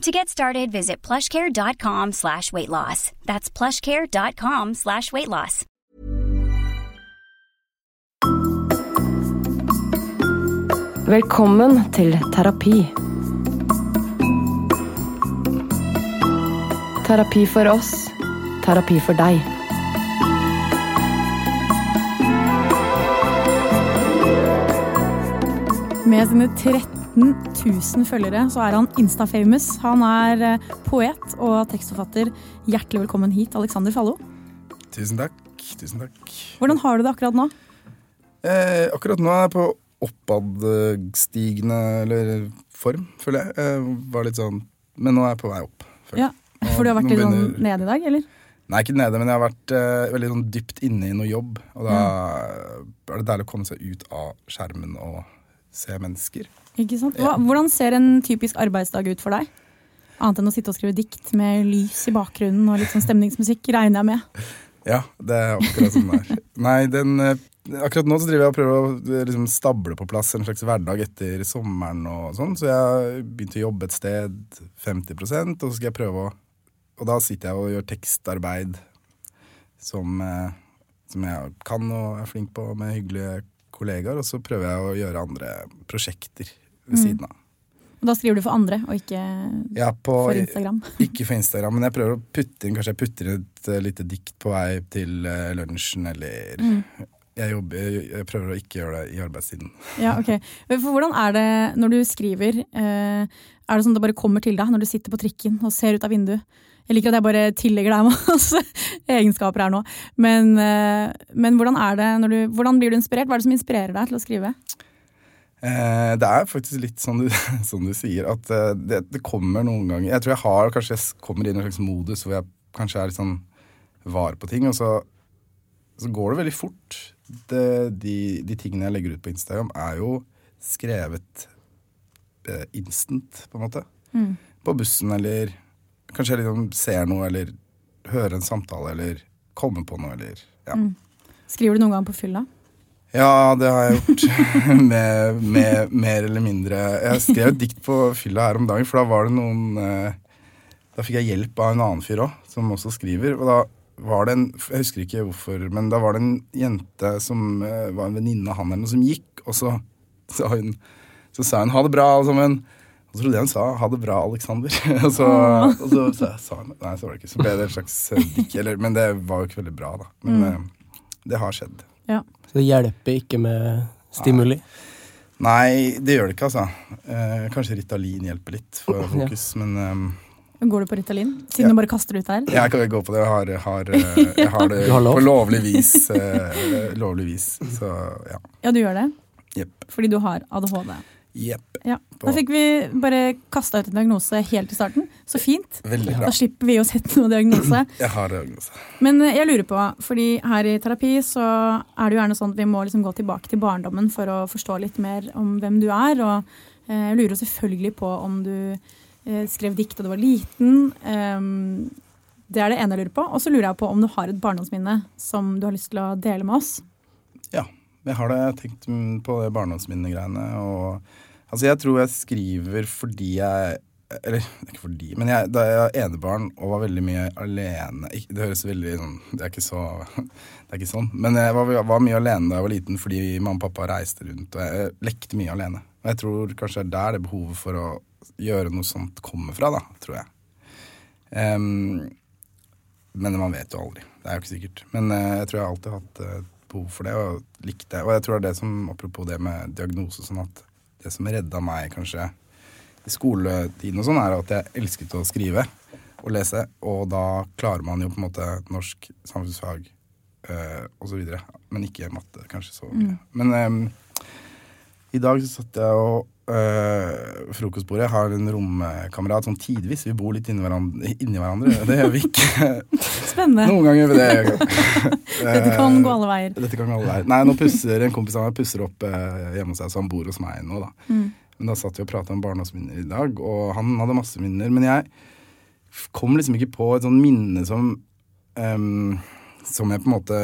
To get started, visit plushcare.com slash weight loss. That's plushcare.com slash weight loss. Velkommen til terapi. Terapi for oss, terapi for deg. Med sine 13 000 følgere så er han insta-famous. Han er eh, poet og tekstforfatter. Hjertelig velkommen hit, Alexander Fallo. Tusen takk. Tusen takk. Hvordan har du det akkurat nå? Eh, akkurat nå er jeg på oppadstigende eller form, føler jeg. jeg. Var litt sånn, Men nå er jeg på vei opp. Ja. For du har vært litt sånn nede i dag, eller? Nei, ikke nede, men jeg har vært eh, veldig sånn dypt inne i noe jobb. Og da er det deilig å komme seg ut av skjermen og se mennesker. Ikke sant? Hva, hvordan ser en typisk arbeidsdag ut for deg? Annet enn å sitte og skrive dikt med lys i bakgrunnen og litt sånn stemningsmusikk, regner jeg med. Ja, det er akkurat sånn det er. Nei, den, eh, akkurat nå så driver jeg og prøver å eh, liksom, stable på plass en slags hverdag etter sommeren og sånn, så jeg begynte å jobbe et sted 50% og så skal jeg prøve å Og da sitter jeg og gjør tekstarbeid som, eh, som jeg kan og er flink på med hyggelige kollegaer, og så prøver jeg å gjøre andre prosjekter ved siden av. Og da skriver du for andre, og ikke Ja, på, for Instagram. Ikke for Instagram, men jeg prøver å putte inn Kanskje jeg putter inn et eh, lite dikt på vei til eh, lunsjen, eller jeg, jobber, jeg, prøver å ikke gjøre det i arbeidstiden. Ja, ok. For hvordan er det når du skriver? Eh, er det sånn at det bare kommer til deg når du sitter på trikken og ser ut av vinduet? Jeg liker at jeg bare tillegger deg masse egenskaper her nå. Men, men hvordan du, hvordan blir du inspirert? Hva er det som inspirerer deg til å skrive? Eh, det er faktisk litt sånn du, som du sier, at eh, det, det kommer noen ganger Jeg tror jeg har kanskje jeg kommer inn i en slags modus hvor jeg kanskje er litt sånn var på ting, og så, så går det veldig fort. Det, de, de tingene jeg legger ut på Instagram, er jo skrevet eh, instant, på en måte. På bussen, eller kanskje jeg liksom ser noe, eller hører en samtale, eller kommer på noe, eller ja. Skriver du noen gang på fylla? Ja, det har jeg gjort. med, med mer eller mindre Jeg skrev et dikt på fylla her om dagen, for da var det noen eh, Da fikk jeg hjelp av en annen fyr òg, som også skriver. Og da var det en Jeg husker ikke hvorfor, men da var det en jente som eh, var en venninne av han eller noe, som gikk, og så sa hun Så sa hun 'ha det bra, alle sammen'. Og så trodde jeg hun sa 'ha det bra, Alexander'. og så, og så, så sa hun Nei, så var det ikke. Så ble det en slags eh, dikt. Men det var jo ikke veldig bra, da. Men eh, det har skjedd. Ja. Så det hjelper ikke med stimuli. Nei, det gjør det ikke, altså. Eh, kanskje Ritalin hjelper litt for fokus, men um, Går du på Ritalin? Siden Ja. du bare kaster det ut her? jeg kan gå på det. Jeg har, har, eh, jeg har det har lov? på lovlig vis. eh, lovlig vis. Så ja. Ja, du gjør det? Yep. Fordi du har ADHD? Jepp. Ja. Da fikk vi bare kasta ut en diagnose helt i starten. Så fint. Veldig bra. Da slipper vi å sette noen diagnose. Jeg har diagnose. Men eh, jeg lurer på, fordi her i terapi så er det jo gjerne sånn at vi må liksom gå tilbake til barndommen for å forstå litt mer om hvem du er. Og eh, jeg lurer selvfølgelig på om du eh, skrev dikt da du var liten. Ehm, det er det ene jeg lurer på. Og så lurer jeg på om du har et barndomsminne som du har lyst til å dele med oss. Ja. Jeg har det. Jeg har tenkt på det barndomsminnegreiene. Og altså, jeg tror jeg skriver fordi jeg Eller ikke fordi, men jeg, da jeg var enebarn og var veldig mye alene Det høres veldig sånn Det er ikke så Det er ikke sånn. Men jeg var, var mye alene da jeg var liten fordi mamma og pappa reiste rundt, og jeg lekte mye alene. Og jeg tror kanskje det er der det behovet for å gjøre noe sånt kommer fra, da, tror jeg. Um, Men man vet jo aldri. Det er jo ikke sikkert. Men uh, jeg tror jeg alltid har hatt uh, behov for det, og likt det. Og jeg tror det er det som, apropos det med diagnose, sånn at det som redda meg kanskje i skoletiden og sånn, er at jeg elsket å skrive og lese, og da klarer man jo på en måte norsk, samfunnsfag øh, osv. Men ikke matte, kanskje så mye. Men øh, i dag så satt jeg og øh, frokostbordet. Jeg har en romkamerat sånn tidvis. Vi bor litt inni hverandre. Inni hverandre. Det gjør vi ikke. Spennende. Noen ganger gjør vi det. Dette kan gå alle veier. Dette kan gå alle veier. Nei, nå pusser en kompis av meg pusser opp eh, hjemme hos seg, så han bor hos meg nå, da. Mm. Men da satt vi og prata om barndomsminner i dag, og han hadde masse minner. Men jeg kom liksom ikke på et sånt minne som um, Som jeg på en måte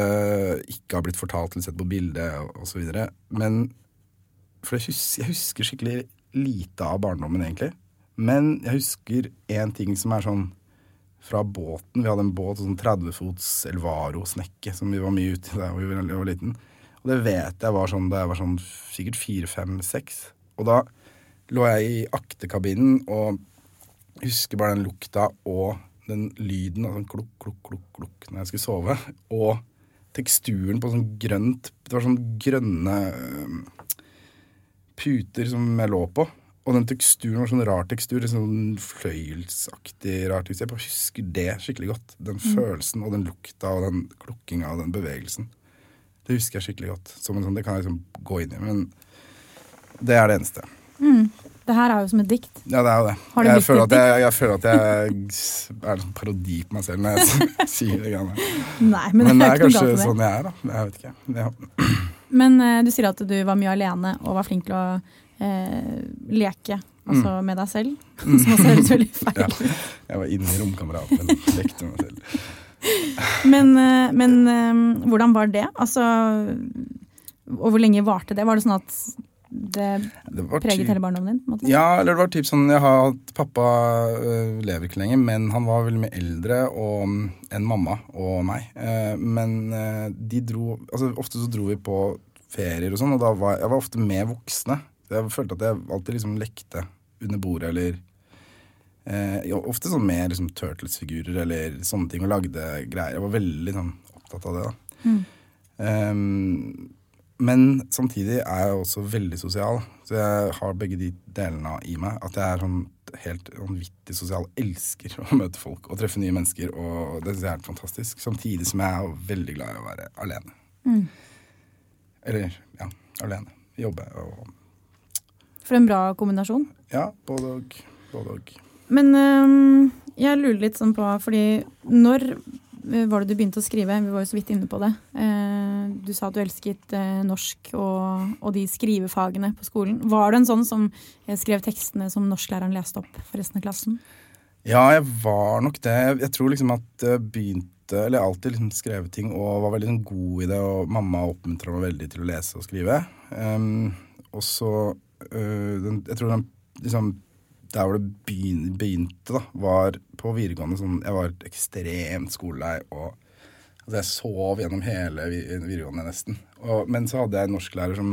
ikke har blitt fortalt eller sett på bilde osv. Men For jeg husker, jeg husker skikkelig lite av barndommen, egentlig. Men jeg husker én ting som er sånn fra båten. Vi hadde en båt, sånn 30 fots Elvaro-snekke som vi var mye ute i da vi var liten. Og det vet jeg var sånn da jeg var sånn sikkert fire, fem, seks. Og da lå jeg i aktekabinen og husker bare den lukta og den lyden av sånn klukk, klukk, klukk, klukk når jeg skulle sove. Og teksturen på sånn grønt Det var sånn grønne puter som jeg lå på. Og den teksturen var sånn rar tekstur. Sånn fløyelsaktig rar tekstur. Jeg bare husker det skikkelig godt. Den følelsen og den lukta og den klukkinga og den bevegelsen. Det husker jeg skikkelig godt. Sånn, det kan jeg liksom gå inn i. Men det er det eneste. Det her er jo som et dikt. Ja, det er jo det. Jeg føler, at jeg, jeg føler at jeg er en sånn parodi på meg selv når jeg sier det. greiene. Nei, men, Men det er det er kanskje sånn jeg er, da. Jeg vet ikke. Ja. Men uh, du sier at du var mye alene og var flink til å uh, leke altså med deg selv. Som også høres veldig feil Ja. Jeg var inne i romkameraten og lekte med meg selv. Men, uh, men hvordan var det? Altså, og hvor lenge varte det? Var det sånn at det Det preget hele barndommen din? Ja, eller det var typ sånn Jeg har hatt Pappa øh, lever ikke lenger, men han var veldig mye eldre og, mm, enn mamma og meg. Uh, men uh, de dro Altså Ofte så dro vi på ferier og sånn, og da var jeg var ofte med voksne. Jeg følte at jeg alltid liksom lekte under bordet eller uh, Ofte sånn med liksom Turtles-figurer eller sånne ting og lagde greier. Jeg var veldig sånn opptatt av det. da. Ehm, men samtidig er jeg også veldig sosial. Så jeg har begge de delene i meg. At jeg er sånn helt vanvittig sosial. Elsker å møte folk og treffe nye mennesker. Og det synes jeg er helt fantastisk. Samtidig som jeg er veldig glad i å være alene. Eller ja, alene. Jobbe og For en bra kombinasjon. Ja, både og. Både og. Men øh, jeg lurer litt sånn på, fordi når var det du begynte å skrive? Vi var jo så vidt inne på det. Eh, du sa at du elsket eh, norsk og, og de skrivefagene på skolen. Var du en sånn som eh, skrev tekstene som norsklæreren leste opp for resten av klassen? Ja, jeg var nok det. Jeg, tror liksom at jeg begynte Eller alltid liksom skrevet ting og var veldig sånn god i det, og mamma oppmuntra meg veldig til å lese og skrive. Um, og så uh, Jeg tror den liksom Der hvor det begynte, da, var på videregående sånn Jeg var ekstremt skolelei og Altså, jeg sov gjennom hele vi- videregående nesten. Og, men så hadde jeg en norsklærer som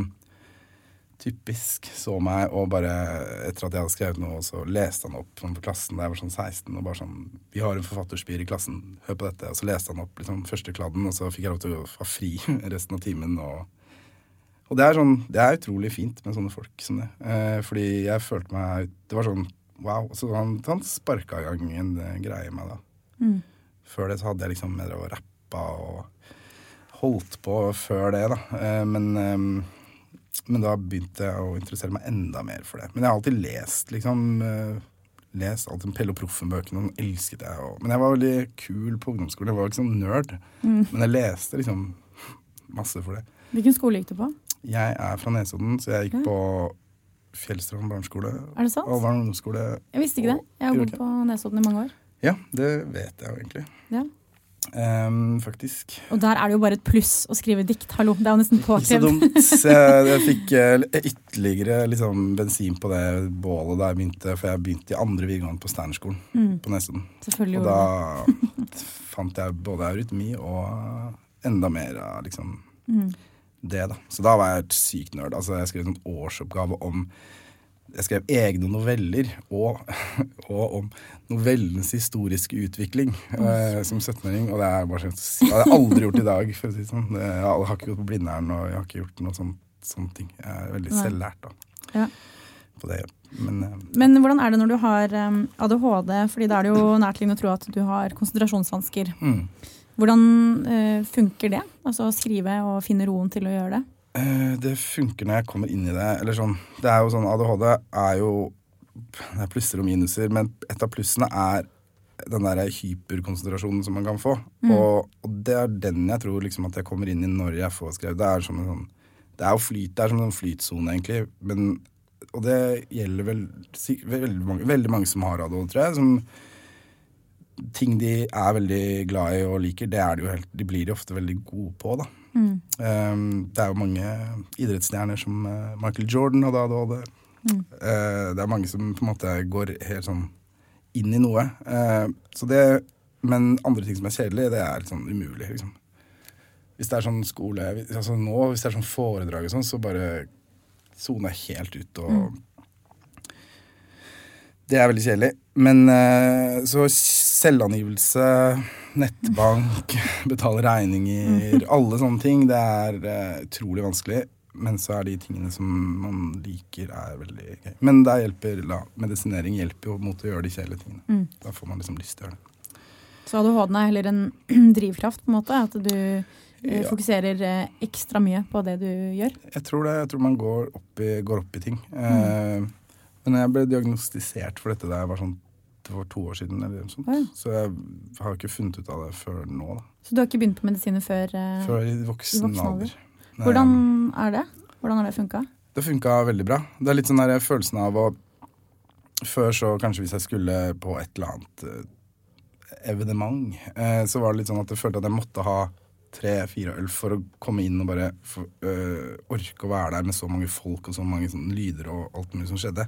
typisk så meg, og bare etter at jeg hadde skrevet noe, så leste han opp sånn på klassen da jeg var sånn 16, og bare sånn Vi har en forfatterspir i klassen, hør på dette. Og så leste han opp liksom første kladden, og så fikk jeg lov til å ha fri resten av timen. og og det er, sånn, det er utrolig fint med sånne folk som det. Eh, fordi jeg følte meg Det var sånn wow. Så han, han sparka i gang en eh, greie i meg da. Før det så hadde jeg liksom med å rappe og holdt på før det, da. Eh, men, eh, men da begynte jeg å interessere meg enda mer for det. Men jeg har alltid lest, liksom. Eh, lest alltid Pelle og Proffen-bøkene, og elsket jeg. Og, men jeg var veldig kul på ungdomsskolen. Jeg var liksom nerd. Mm. Men jeg leste liksom masse for det. Hvilken skole gikk du på? Jeg er fra Nesodden, så jeg gikk på Fjellstrand barneskole. Er det sant? Og barne- og ungdomsskole. Jeg visste ikke det. Jeg har bodd på Nesodden i mange år. Ja, det vet jeg jo egentlig. Ja. Ehm, faktisk. Og der er det jo bare et pluss å skrive dikt. Hallo, det er jo nesten Ikke så påkrevd. dumt. Så jeg, jeg fikk eh, ytterligere liksom, bensin på det bålet da jeg begynte, for jeg begynte i andre videregående på Steinerskolen på Nesodden. Selvfølgelig Og gjorde du det. da fant jeg både eurytmi og enda mer av liksom Mm. Det, da. Så da var jeg et sykt nerd. Altså, jeg skrev en sånn årsoppgave om Jeg skrev egne noveller og, og om novellenes historiske utvikling eh, som 17-åring. Og det er bare sånn Det hadde jeg aldri gjort i dag, for å si det sånn. Jeg har ikke gått på Blindern, og jeg har ikke gjort noe sånt, sånne ting. Jeg er veldig selvlært da, Ja. på det. Men eh, Men hvordan er det når du har um, ADHD? Fordi da er det jo nærtliggende å tro at du har konsentrasjonsvansker. mm. Hvordan eh, funker det? Altså å skrive og finne roen til å gjøre det? Eh, Det funker når jeg kommer inn i det. Eller sånn, det er jo sånn, ADHD er jo Det er plusser og minuser, men et av plussene er den der hyperkonsentrasjonen som man kan få. Og, og det er den jeg tror liksom at jeg kommer inn i når jeg får skrevet. Det er som en sånn Det er jo flyt, det er som en sånn flytsone, egentlig. Men, og det gjelder vel veldig mange, veldig mange som har ADHD, tror jeg. som ting de er veldig glad i og liker, det er de jo helt, de blir de ofte veldig gode på. da. Um, det er jo mange idrettsstjerner som eh, Michael Jordan hadde ADHD. Eh, det er mange som på en måte går helt sånn inn i noe. Uh, så det, men andre ting som er kjedelig, det er litt sånn umulig. liksom. Hvis det er sånn skole, altså nå, hvis det er sånn foredrag og sånn, så bare soner jeg helt ut og Det er veldig kjedelig. Men uh, så selvangivelse, nettbank, betale regninger, alle sånne ting, det er eh, utrolig vanskelig. Men så er de tingene som man liker, er veldig gøy. Men der hjelper, la, medisinering hjelper jo mot å gjøre de kjedelige tingene. Da får man liksom lyst til å gjøre det. Så ADHD er heller en drivkraft, på en måte? At du eh, Ja. fokuserer eh, ekstra mye på det du gjør? Jeg tror det. Jeg tror man går opp i, går opp i ting. Eh, men jeg ble diagnostisert for dette da jeg var sånn for to år siden. Eller noe sånt. Ja. Så jeg har ikke funnet ut av det før nå. da. Så du har ikke begynt på medisiner før, uh, Før i voksen voksen alder. Hvordan er det? Hvordan har det funka? Det funka veldig bra. Det er litt sånn der følelsen av å Før så kanskje hvis jeg skulle på et eller annet uh, evenement, uh, så var det litt sånn at jeg følte at jeg måtte ha tre-fire øl for å komme inn og bare for, øh, orke å være der med så mange folk og så mange sånne lyder og alt mulig som skjedde.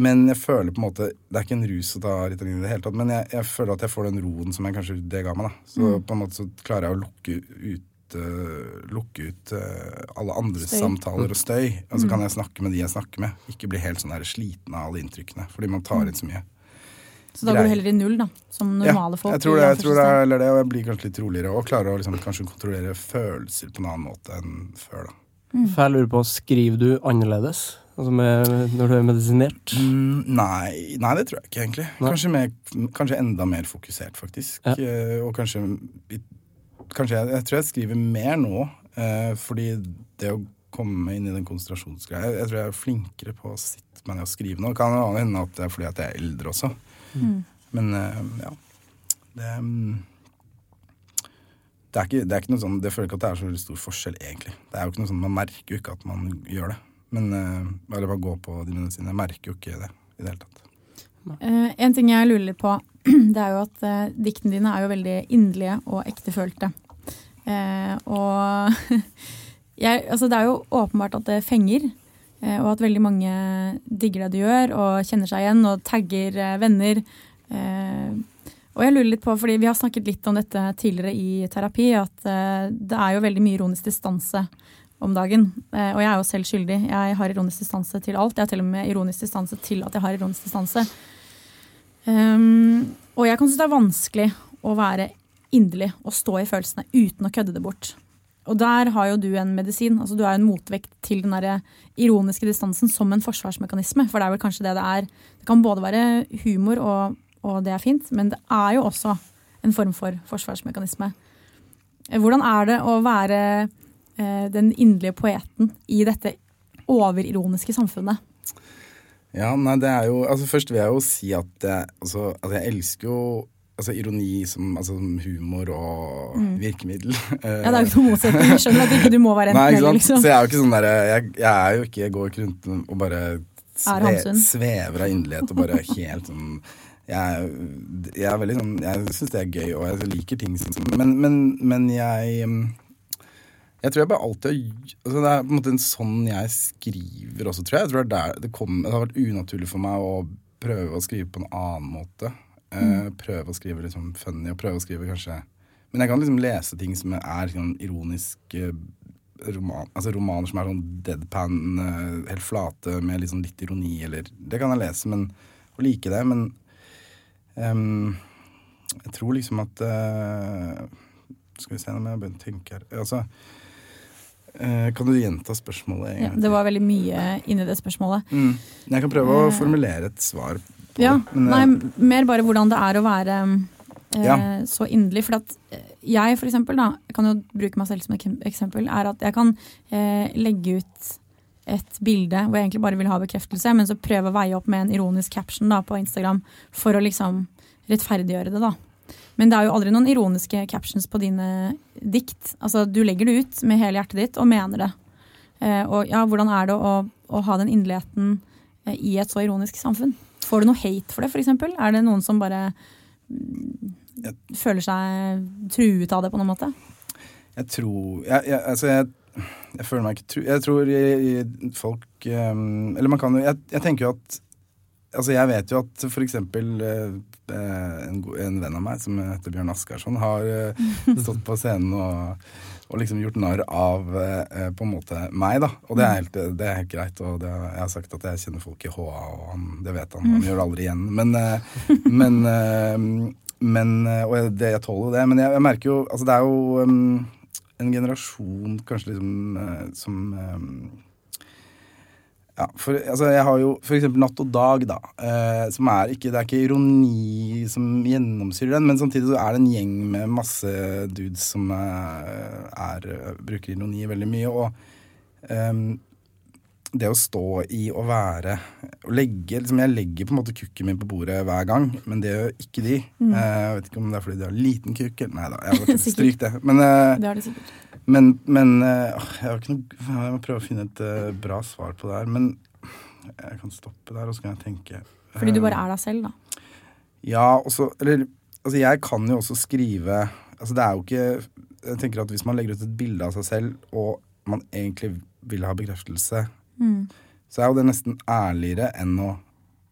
Men jeg føler på en måte Det er ikke en rus å ta Ritalin i det hele tatt, men jeg, jeg føler at jeg får den roen som jeg kanskje det ga meg. da. Så på en måte så klarer jeg å lukke ut uh, lukke ut uh, alle andres Støy. samtaler og støy. Og så kan jeg snakke med de jeg snakker med. Ikke bli helt sånn der sliten av alle inntrykkene. Fordi man tar inn så mye. Så da går du heller i null, da? Som normale folk? Jeg tror det, jeg tror det er eller det, og jeg blir kanskje litt roligere og klarer å liksom kanskje kontrollere følelser på en annen måte enn før. da. For jeg lurer på, skriver du annerledes? Altså med, når du er medisinert? Mm, nei, nei, det tror jeg ikke egentlig. Kanskje, mer, kanskje enda mer fokusert, faktisk. Ja. Eh, og kanskje, kanskje jeg, jeg tror jeg skriver mer nå, eh, fordi det å komme inn i den konsentrasjonsgreia Jeg tror jeg er flinkere på å sitte med det og skrive nå. Det kan hende at det er fordi at jeg er eldre også. Men eh, ja. Det, mm, det er, ikke, det er ikke noe sånn Det føler ikke at det er så stor forskjell, egentlig. Det er jo ikke noe sånn, Man merker jo ikke at man gjør det. Men eh, bare man går på de medisinene. Jeg merker jo ikke det i det hele tatt. Uh, en ting jeg lurer litt på, det er jo at uh, diktene dine er jo veldig inderlige og ektefølte. Uh, og jeg, altså det er jo åpenbart at det fenger, og at veldig mange digger det du gjør og kjenner seg igjen og tagger venner. Og jeg lurer litt på, fordi Vi har snakket litt om dette tidligere i terapi, at det er jo veldig mye ironisk distanse om dagen. Eh, og jeg er jo selv skyldig. Jeg har ironisk distanse til alt. Jeg har til og med ironisk distanse til at jeg har ironisk distanse. Um, og jeg kan synes det er vanskelig å være inderlig og stå i følelsene uten å kødde det bort. Og der har jo du en medisin. altså Du er en motvekt til den der ironiske distansen som en forsvarsmekanisme. For det er vel kanskje det det er. Det kan både være humor, og, og det er fint, men det er jo også en form for forsvarsmekanisme. Eh, Hvordan er det å være den inderlige poeten i dette overironiske samfunnet? Ja, nei, det er jo Altså, først vil jeg jo si at jeg, altså, altså, jeg elsker jo altså, ironi som, altså, som humor og virkemiddel. Ja, Det er jo ikke noe motsetning. Jeg skjønner at ikke du må være enten ikke eller. Liksom. Så jeg er jo ikke sånn derre jeg, jeg er jo ikke Jeg går ikke rundt og bare sve, svever av inderlighet og bare helt sånn jeg, jeg er veldig sånn Jeg syns det er gøy, og jeg liker ting som Men, men, men jeg um, jeg tror jeg bare alltid altså Det er på en måte en sånn jeg skriver også, tror jeg. jeg tror det, der det, kom, det har vært unaturlig for meg å prøve å skrive på en annen måte. Mm. prøve å skrive liksom funny, og prøve å skrive kanskje Men jeg kan liksom lese ting som er sånn ironisk eh, roman, altså romaner som er sånn deadpan, eh, helt flate, med sånn litt ironi, eller Det kan jeg lese, men og like det, men um, jeg tror liksom at uh, Skal vi se om jeg begynner å tenke her Altså eh, Kan du gjenta spørsmålet? Ja, det var veldig mye inni det spørsmålet. mm. Jeg kan prøve å Eh, formulere et svar på Ja, det. nei, jeg... mer bare hvordan det er å være eh, Ja. så inderlig. For at eh, jeg, for eksempel, da, kan jo bruke meg selv som et eksempel, er at jeg kan eh, legge ut et bilde hvor jeg egentlig bare vil ha bekreftelse, men så prøve å veie opp med en ironisk caption da, på Instagram for å liksom rettferdiggjøre det, da. Men det er jo aldri noen ironiske captions på dine dikt. Altså, du legger det ut med hele hjertet ditt og mener det. Eh, og ja, hvordan er det å, å ha den inderligheten eh, i et så ironisk samfunn? Får du noe hate for det, f.eks.? Er det noen som bare jeg, føler seg truet av det på noen måte? Jeg tror jeg, jeg, Altså, jeg, føler meg ikke tru... Jeg tror folk ehm, Eller man kan jo jeg, tenker jo at Altså, jeg vet jo at for eksempel eh, eh, en, en venn av meg som heter Bjørn Askarsson, har eh, stått på scenen og, og liksom gjort narr av eh, på en måte meg, da. Og det er helt, det er helt greit. Og det, jeg har sagt at jeg kjenner folk i HA, og han, det vet han. Han gjør det aldri igjen. Men, eh, men, eh, men eh, Og jeg, jeg tåler jo det. Men jeg, jeg merker jo Altså, det er jo en generasjon kanskje liksom eh, som ja, for, altså, jeg har jo eksempel Natt og Dag, da. Eh, som er ikke, det er ikke ironi som gjennomsyrer den, men samtidig så er det en gjeng med masse dudes som eh, er, bruker ironi veldig mye. Og eh, det å stå i å være å legge, liksom Jeg legger på en måte kukken min på bordet hver gang, men det gjør ikke de. Eh, jeg vet ikke om det er fordi de har liten kukk Nei da, jeg har stryk det. Men eh, Det har de sikkert. Men, men øh, jeg, har ikke noe, jeg må prøve å finne et øh, bra svar på det her. Men jeg kan stoppe der, og så kan jeg tenke. Fordi du Eh, bare er deg selv, da. Ja, og så Eller altså, jeg kan jo også skrive Altså, det er jo ikke Jeg tenker at hvis man legger ut et bilde av seg selv, og man egentlig vil ha bekreftelse, Mm. så er jo det nesten ærligere enn å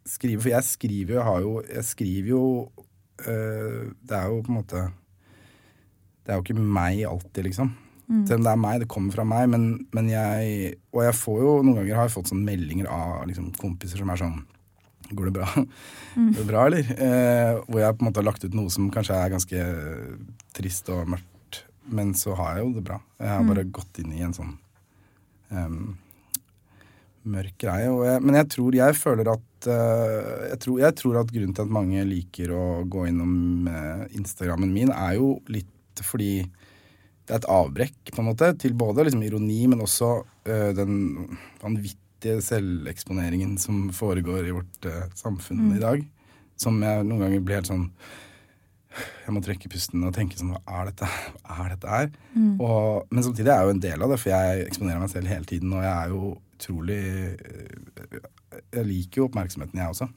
skrive. For jeg skriver jo, jeg har jo Jeg skriver jo øh, Det er jo på en måte Det er jo ikke meg alltid, liksom. Selv om det er meg, det kommer fra meg, men, men jeg Og jeg får jo noen ganger har jeg fått sånne meldinger av liksom, kompiser som er sånn Går det bra? Går det bra, eller? Eh, hvor jeg på en måte har lagt ut noe som kanskje er ganske trist og mørkt. Men så har jeg jo det bra. Jeg har bare gått inn i en sånn um, mørk greie. Jeg, men jeg tror Jeg føler at uh, jeg, tror, jeg tror at grunnen til at mange liker å gå innom uh, Instagrammen min, er jo litt fordi det er et avbrekk på en måte til både liksom ironi, men også uh, den vanvittige selveksponeringen som foregår i vårt uh, samfunn i dag. Som jeg noen ganger blir helt sånn jeg må trekke pusten og tenke sånn Hva er dette? Hva er dette her? Og, men samtidig er jeg jo en del av det, for jeg eksponerer meg selv hele tiden. Og jeg er jo utrolig øh, Jeg liker jo oppmerksomheten, jeg også.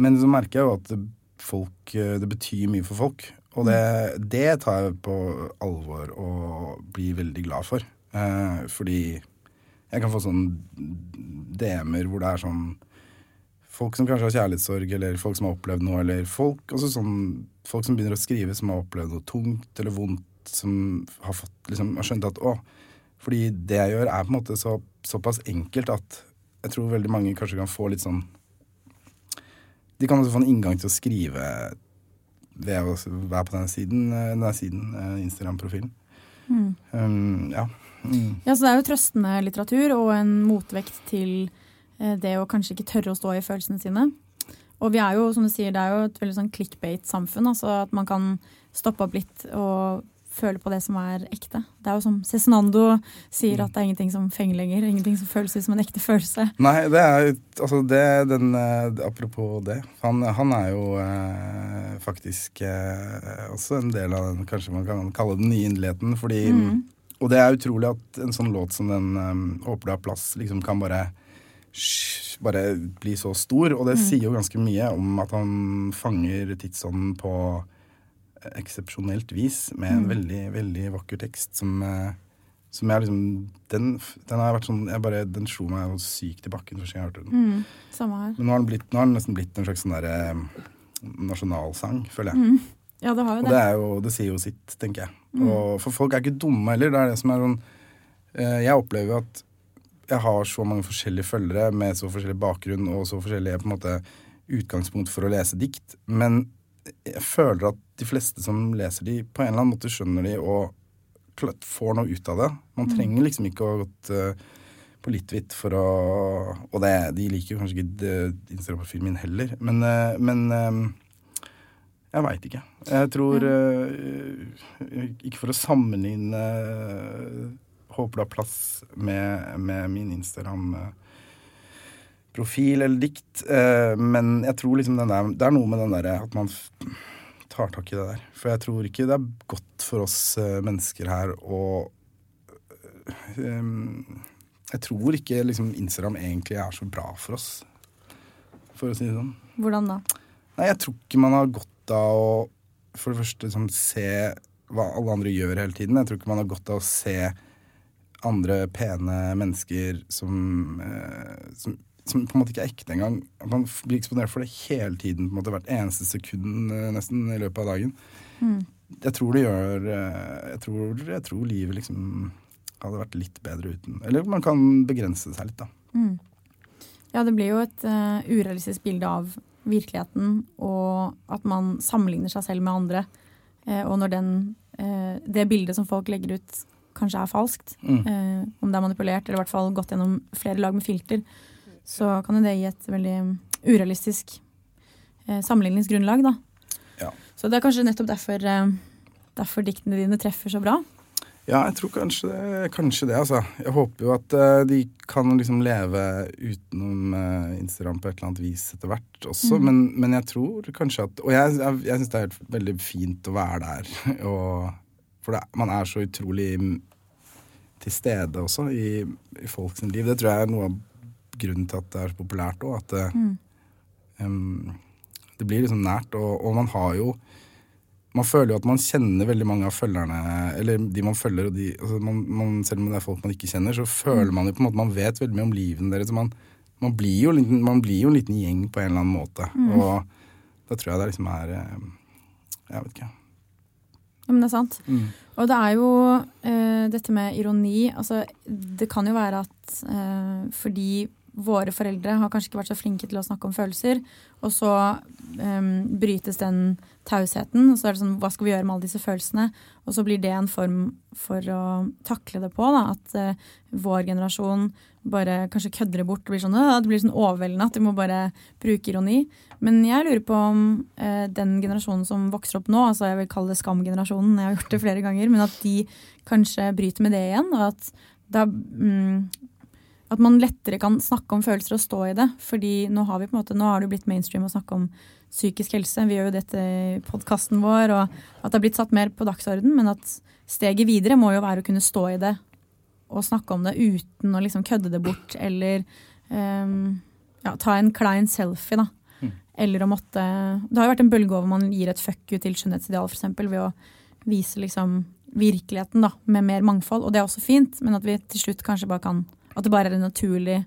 Men så merker jeg jo at det, folk, det betyr mye for folk. Og det, det tar jeg på alvor og blir veldig glad for. Eh, fordi jeg kan få sånne DM-er hvor det er sånn folk som kanskje har kjærlighetssorg, eller folk som har opplevd noe, eller folk, sånn, folk som begynner å skrive som har opplevd noe tungt eller vondt, som har, fått, liksom, har skjønt at å, fordi det jeg gjør er på en måte så, såpass enkelt at jeg tror veldig mange kanskje kan få litt sånn De kan også få en inngang til å skrive ved å være på denne siden, eh, denne siden eh, Instagram-profilen. Um, ja. Mm. Ja, så Det er jo trøstende litteratur og en motvekt til eh, det å kanskje ikke tørre å stå i følelsene sine. Og vi er jo, som du sier, det er jo et veldig sånn clickbait-samfunn. altså At man kan stoppe opp litt og føle på det som er ekte. Det er jo som Cezinando sier, at det er ingenting som fenger lenger. Ingenting som føles ut som en ekte følelse. Nei, det er altså det, den, eh, Apropos det. Han, han er jo eh, faktisk eh, også en del av den, kanskje man kan kalle den nye inderligheten. Fordi Og det er utrolig at en sånn låt som den um, 'Håper du har plass' liksom kan bare bare bli så stor. Og det sier jo ganske mye om at han fanger tidsånden på eksepsjonelt vis med en veldig, veldig vakker tekst som eh, som jeg liksom Den, den har vært sånn jeg bare, Den slo meg jo sykt i bakken første gang jeg hørte den. Mm, samme her. Men nå har, den blitt, nå har den nesten blitt en slags sånn derre nasjonalsang, føler jeg. Ja, det har jo Og det. det, er jo, det sier jo sitt, tenker jeg. Og for folk er ikke dumme heller. Det er det som er sånn Eh, jeg opplever at jeg har så mange forskjellige følgere med så forskjellig bakgrunn og så forskjellige på en måte utgangspunkt for å lese dikt. Men jeg føler at de fleste som leser de, på en eller annen måte skjønner de og får noe ut av det. Man trenger liksom ikke å ha gått eh, på litt hvitt for å Og det, de liker jo kanskje ikke eh, Instagram-profilen min heller, men, eh, men jeg veit ikke. Jeg tror Ikke for å sammenligne Håper det har plass med, med min Instagram-profil eller dikt, eh, men jeg tror liksom den der Det er noe med den derre at man tar tak i det der. For jeg tror ikke det er godt for oss eh, mennesker her å eh, Jeg tror ikke liksom Instagram egentlig er så bra for oss, for å si det sånn. Hvordan da? Nei, jeg tror ikke man har godt av å for det første liksom, se hva alle andre gjør hele tiden. Jeg tror ikke man har godt av å se andre pene mennesker som, eh, som, som på en måte ikke er ekte engang. Man blir eksponert for det hele tiden, på en måte hvert eneste sekund eh, nesten i løpet av dagen. Jeg tror det gjør eh, jeg tror, jeg tror livet liksom hadde vært litt bedre uten. Eller man kan begrense seg litt, da. Ja, det blir jo et uh, urealistisk bilde av virkeligheten, og at man sammenligner seg selv med andre. Uh, og når den, uh, det bildet som folk legger ut, kanskje er falskt, Mm. om det er manipulert, eller i hvert fall gått gjennom flere lag med filter, så kan jo det gi et veldig urealistisk eh, sammenligningsgrunnlag, da. Ja. Så det er kanskje nettopp derfor, eh, derfor diktene dine treffer så bra. Ja, jeg tror kanskje det, kanskje det altså. Jeg håper jo at eh, de kan liksom leve utenom eh, Instagram på et eller annet vis etter hvert også. Men, men jeg tror kanskje at Og jeg, jeg, jeg syns det er veldig fint å være der. Og, for det, man er så utrolig mm, til stede også i, i folks liv. Det tror jeg er noe av grunnen til at det er så populært òg. At det, em, det blir liksom nært. Og, og man har jo man føler jo at man kjenner veldig mange av følgerne, eller de man følger, og de, altså man, man, selv om det er folk man ikke kjenner, så føler man jo på en måte man vet veldig mye om livene deres. Man, man, blir jo, man blir jo en liten gjeng på en eller annen måte. Og da tror jeg det liksom er Jeg vet ikke. Ja, men det er sant. Mm. Og det er jo uh, dette med ironi altså, Det kan jo være at uh, fordi våre foreldre har kanskje ikke vært så flinke til å snakke om følelser, og så um, brytes den tausheten, og så er det sånn Hva skal vi gjøre med alle disse følelsene? Og så blir det en form for å takle det på. Da, at uh, vår generasjon bare kanskje kødder det bort. Det blir sånn, «Åh», det blir sånn overveldende at vi må bare bruke ironi. Men jeg lurer på om uh, den generasjonen som vokser opp nå, altså jeg vil kalle det skamgenerasjonen, jeg har gjort det flere ganger, men at de kanskje bryter med det igjen, og at, da, mm, at man lettere kan snakke om følelser og stå i det. Fordi nå har vi på en måte, nå har det blitt mainstream å snakke om psykisk helse. Vi gjør jo dette i podkasten vår, og at det har blitt satt mer på dagsorden, men at steget videre må jo være å kunne stå i det og snakke om det uten å liksom kødde det bort, eller um, ja, ta en klein selfie, da. Eller å måtte Det har jo vært en bølge over man gir et fuck you til skjønnhetsideal, f.eks. ved å vise liksom virkeligheten da, med mer mangfold. Og det er også fint, men at vi til slutt kanskje bare kan At det bare er en naturlig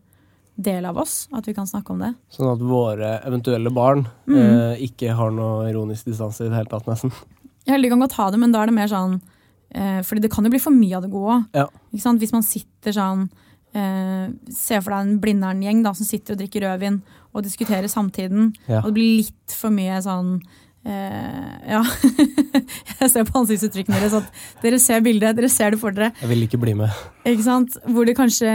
del av oss. At vi kan snakke om det. Sånn at våre eventuelle barn eh, ikke har noe ironisk distanse i det hele tatt, nesten. Ja, de kan godt ha det, men da er det mer sånn eh, Fordi det kan jo bli for mye av det gode òg. Ja. Hvis man sitter sånn eh, Se for deg en Blindern-gjeng som sitter og drikker rødvin og diskuterer samtiden. Ja. Og det blir litt for mye sånn eh, Ja. Jeg ser på ansiktsuttrykkene deres at dere ser bildet, dere ser det for dere. Jeg vil ikke bli med. Ikke sant? Hvor det kanskje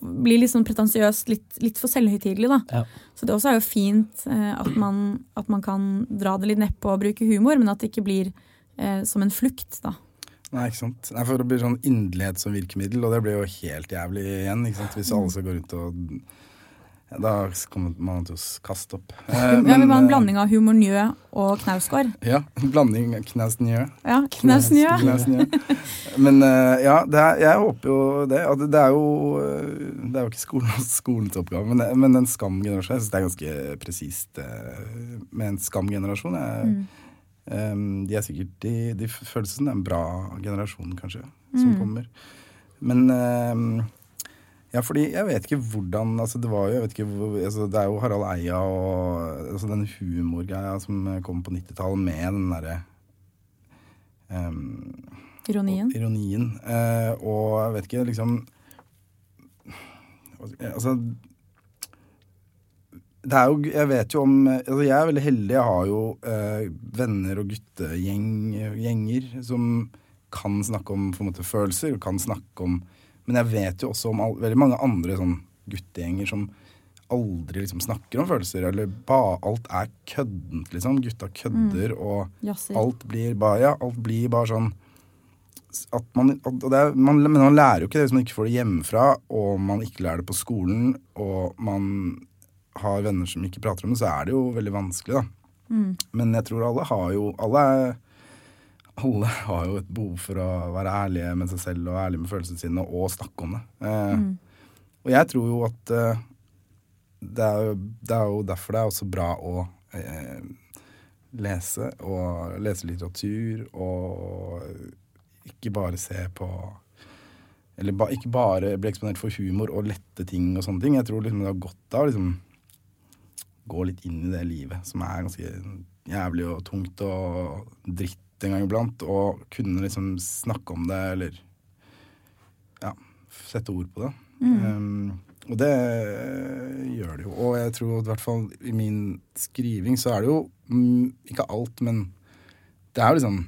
blir litt sånn pretensiøst, litt, litt for selvhøytidelig. da. Ja. Så det også er jo fint eh, at, man, at man kan dra det litt nedpå og bruke humor, men at det ikke blir eh, som en flukt. da. Nei, ikke sant. Nei, for det blir sånn inderlighet som virkemiddel, og det blir jo helt jævlig igjen. ikke sant? Hvis alle skal gå rundt og Da kommer man til å kaste opp. Eh, Ja, vi må ha en eh, blanding av humor njø og knausgård. Ja, en blanding knaus njø. Ja, knaus njø. Knaus njø. Men eh, ja, det er, jeg håper jo det. at det er jo eh, Det er jo ikke skolen, skolens oppgave, men, men en skamgenerasjon Jeg syns det er ganske presist eh, med en skamgenerasjon. Jeg, eh, de er sikkert De, de føles som det er en bra generasjon, kanskje, som kommer. Men eh, ja, fordi jeg vet ikke hvordan altså Det var jo, jeg vet ikke altså det er jo Harald Eia og altså den humorgreia som kom på 90-tallet med den derre um, Ironien. Ironien. Uh, og jeg vet ikke, liksom Altså det er jo, jeg vet jo om altså Jeg er veldig heldig. Jeg har jo eh, venner og guttegjenger som kan snakke om måte, følelser. og kan snakke om Men jeg vet jo også om all, veldig mange andre sånn guttegjenger som aldri liksom snakker om følelser. Eller ba, alt er køddent, liksom. Gutta kødder, og Jassi. alt blir bare Ja, alt blir bare sånn at man, at det er, man, Men man lærer jo ikke det hvis man ikke får det hjemmefra, og man ikke lærer det på skolen, og man har venner som ikke prater om det, så er det jo veldig vanskelig, da. Men jeg tror alle har jo Alle, er, alle har jo et behov for å være ærlige med seg selv og ærlige med følelsene sine, og snakke om det. Eh, Og jeg tror jo at eh, det, er jo, det er jo derfor det er også bra å eh, lese og lese litteratur og ikke bare se på Eller ba, ikke bare bli eksponert for humor og lette ting og sånne ting. Jeg tror liksom det har godt av å liksom gå litt inn i det livet som er ganske jævlig og tungt og dritt en gang iblant, og kunne liksom snakke om det eller ja, sette ord på det. Um, og det gjør det jo. Og jeg tror i hvert fall i min skriving så er det jo mm, ikke alt, men det er jo liksom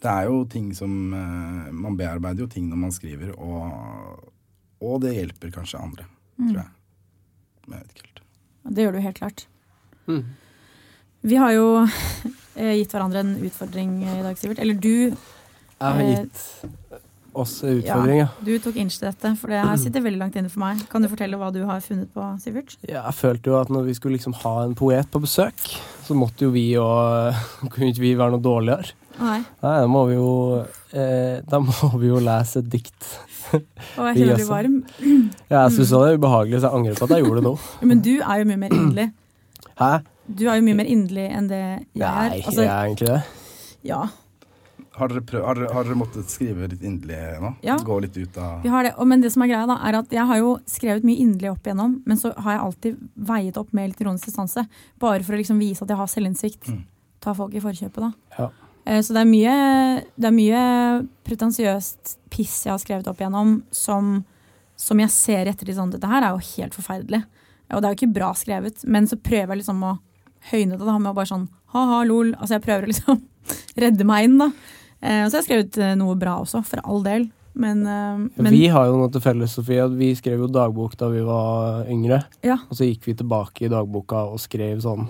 Det er jo ting som eh, Man bearbeider jo ting når man skriver, og, og det hjelper kanskje andre, tror jeg. Jeg vet ikke helt. Det gjør du helt klart. Mm. Vi har jo eh, gitt hverandre en utfordring i dag, Sivert. Eller du. Jeg har Eh, gitt oss en utfordring, ja. Du tok inch til dette, for det her sitter veldig langt inne for meg. Kan du fortelle hva du har funnet på, Sivert? Ja, Jeg følte jo at når vi skulle liksom ha en poet på besøk, så måtte jo vi og Kunne ikke vi være noe dårligere? Nei. Nei, da må vi jo eh, Da må vi jo lese et dikt. Og jeg kjenner er også. varm. Ja, jeg syns det er ubehagelig, så jeg angrer på at jeg gjorde det nå. Men du er jo mye mer inderlig. Hæ? Du er jo mye mer inderlig enn det jeg er. Nei, Altså, jeg er egentlig det. ja, Har dere, prøv, har, dere, har dere måttet skrive litt inderlig nå? Ja. Gå litt ut av vi har det. Og, men det som er greia da, er at jeg har jo skrevet mye inderlig opp igjennom, men så har jeg alltid veiet opp med litt ironisk distanse. Bare for å liksom vise at jeg har selvinnsikt. Mm. Ta folk i forkjøpet, da. Ja. Eh, Så det er mye, det er mye pretensiøst piss jeg har skrevet opp igjennom, som, som jeg ser etter i sånn Dette her er jo helt forferdelig. Og det er jo ikke bra skrevet, men så prøver jeg liksom å høyne det med å bare sånn ha-ha, lol. Altså jeg prøver å liksom redde meg inn, da. Eh, Og så har jeg skrevet eh, noe bra også, for all del. Men, eh, men Vi har jo noe til felles, Sofie. at Vi skrev jo dagbok da vi var yngre. Ja. Og så gikk vi tilbake i dagboka og skrev sånn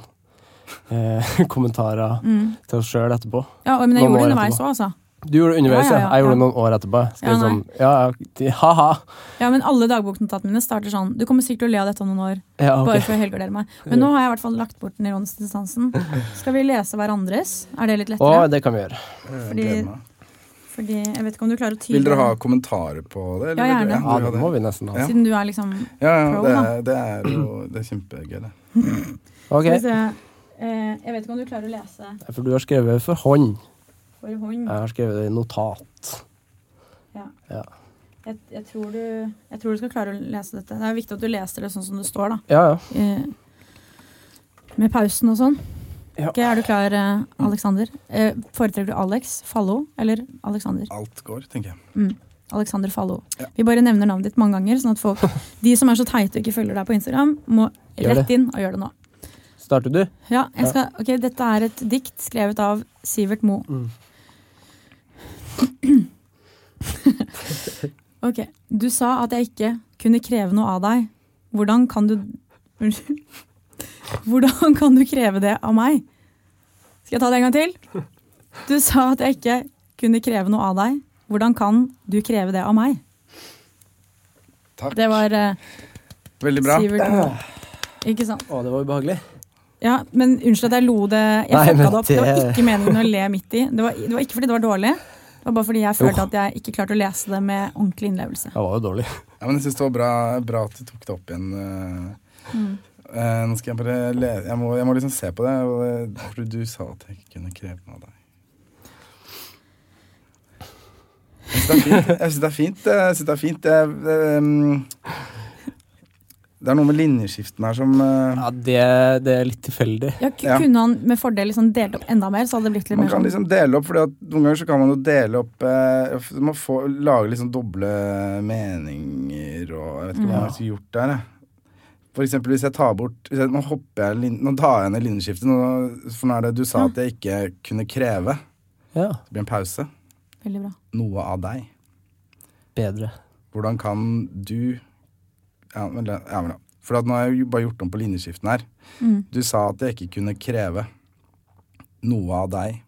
eh, kommentarer mm. til oss sjøl etterpå. Ja, men jeg Noen gjorde det underveis òg, altså. Du gjorde det underveis, Ja, ja. ja, Jeg gjorde det ja. noen år etterpå. Skrev sånn ja, ha-ha. Ja, men alle dagboknotatene mine starter sånn Du kommer sikkert til å le av dette om noen år. Ja, ok. Bare for å helgardere meg. Men nå har jeg i hvert fall lagt bort den ironiske distansen. Skal vi lese hverandres? Er det litt Å, lettere? det kan vi gjøre. Fordi- Fordi jeg vet ikke om du klarer å tyde Vil dere ha kommentarer på det? Ja, gjerne. Ja, det må vi nesten ha. Ja. Siden du er liksom Ja, ja Pro, det, er- det er jo det er kjempegøy, det. Ok. Eh, jeg vet ikke om du klarer å lese For du har skrevet for hånd. For hånd. Jeg har skrevet det i notat. Ja. Ja. Jeg, jeg, tror du, jeg tror du skal klare å lese dette. Det er viktig at du leser det sånn som det står, da. Ja, ja. Eh, med pausen og sånn. Ja. Okay, Er du klar, Aleksander? Alexander? Eh, foretrekker du Alex Fallo eller Alexander? Alt går, tenker jeg. Alexander Fallo. Ja. Vi bare nevner navnet ditt mange ganger, sånn at folk, de som er så teite og ikke følger deg på Instagram, må rett inn og gjøre det nå. Starter du? Ja, jeg skal, ok, Dette er et dikt skrevet av Sivert Moe. Mm. Ok, Du sa at jeg ikke kunne kreve noe av deg. Hvordan kan du Unnskyld. Hvordan kan du kreve det av meg? Skal jeg ta det en gang til? Du sa at jeg ikke kunne kreve noe av deg. Hvordan kan du kreve det av meg? Takk. Det var eh, Veldig bra. Sivert. Ikke sant? Å, det var ubehagelig. Ja, men unnskyld at jeg lo det Jeg Nei, fucka men det opp. Det var ikke meningen å le midt i. Det var, det var ikke fordi det var dårlig. Det var bare fordi jeg følte at jeg ikke klarte å lese det med ordentlig innlevelse. Det var jo dårlig. Ja, men jeg syns det var bra, bra at du tok det opp igjen. eh. Mm. Eh, nå skal jeg bare lese jeg må, jeg må liksom se på det. fordi du sa at jeg ikke kunne kreve noe av deg. Jeg syns det er fint. Jeg synes det er fint. Jeg synes det er fint. Jeg, ehm, Det er noe med linjeskiftene her som uh, Ja, det, det er litt tilfeldig. Ja, Ja. Kunne han med fordel liksom delt opp enda mer, så hadde det blitt litt Man mer kan sånn liksom dele opp, for noen ganger så kan man jo dele opp uh, Man får lage liksom doble meninger og Jeg vet ikke hva man skulle gjort der, jeg. For eksempel hvis jeg tar bort hvis jeg, Nå hopper jeg Nå tar jeg ned linjeskiftet, nå- for nå er det du sa at jeg ikke kunne kreve. Ja, Det blir en pause. veldig bra. Noe av deg. bedre. Hvordan kan du Ja, men, ja, men, la- For at nå har jeg jo bare gjort om på linjeskiften her. Mm. Du sa at jeg ikke kunne kreve noe av deg.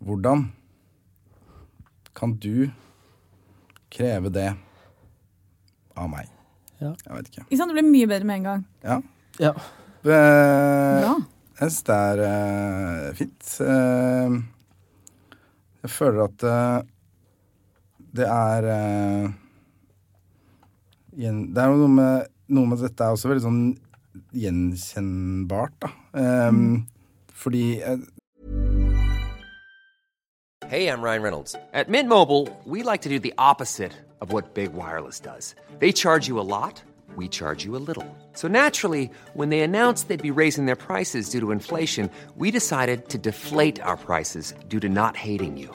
Hvordan kan du kreve det av meg? Ja. Jeg vet ikke. Ikke sant? Det ble mye bedre med en gang. Ja. Ja. Eh, Bra. Jeg syns det er uh, fint. Uh, jeg føler at uh, det er eh, Det er noe med, noe med dette er også veldig sånn gjenkjennbart, da. Eh, Fordi eh, Hey, I'm Ryan Reynolds. At Mint Mobile, we like to do the opposite of what Big Wireless does. They charge you a lot, we charge you a little. So naturally, when they announced they'd be raising their prices due to inflation, we decided to deflate our prices due to not hating you.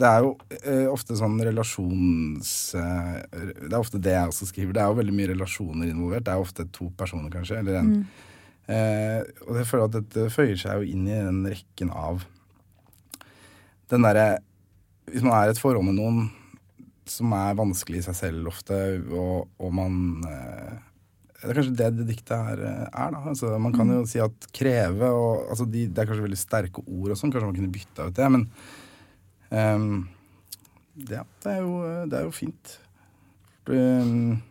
Det er jo eh, ofte sånn relasjons... Eh, det er ofte det jeg også skriver. Det er jo veldig mye relasjoner involvert. Det er ofte to personer, kanskje, eller en. Eh, og jeg føler at dette føyer seg jo inn i den rekken av den derre Hvis man er i et forhold med noen som er vanskelig i seg selv ofte, og, og man eh, Det er kanskje det det diktet her eh, er, da. Altså, man kan jo si at kreve og altså, de, Det er kanskje veldig sterke ord og sånn. Kanskje man kunne bytta ut det. men Ehm, ja, det er jo, det er jo fint. Um,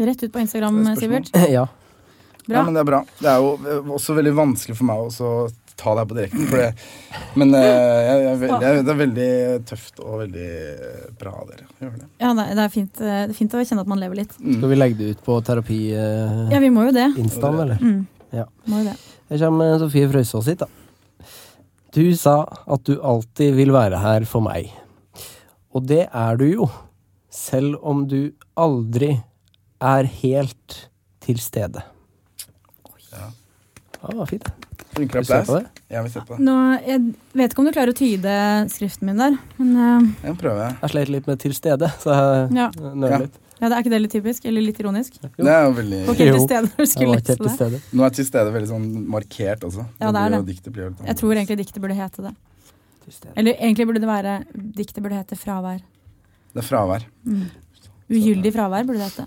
Rett ut på Instagram, er. Sivert. ja. Bra. Ja, men det er bra. Det er jo også veldig vanskelig for meg å ta det her på direkten. For det, men uh, jeg, jeg, jeg, det er veldig tøft og veldig bra av dere. Det. Ja, det er, det, er fint, eh, det er fint å kjenne at man lever litt. Mm. Skal vi legge det ut på terapi-instaen, Ja, vi må jo det. eller? Mm. Ja. Må jo det. Her kommer Sofie Frøysaas hit, da. Du sa at du alltid vil være her for meg. Og det er du jo, selv om du aldri er helt til stede. Ja. Ja, det var fint. Funker Du ser på applaus. det? Jeg vil se på det. Nå, jeg vet ikke om du klarer å tyde skriften min der, men uh, Jeg prøver. Jeg slet litt med 'til stede', så jeg ja. nøler Ja. litt. Ja, det er ikke det litt typisk? Eller litt ironisk? Jo. Det er jo veldig Folk er til stede når du skulle lese det. stede. Nå er til stede veldig sånn markert også. Ja, det er det. Diktet blir Jeg tror egentlig diktet burde hete det. Eller egentlig burde det være Diktet burde hete Fravær. Det er fravær. Mm. Ugyldig fravær burde det hete.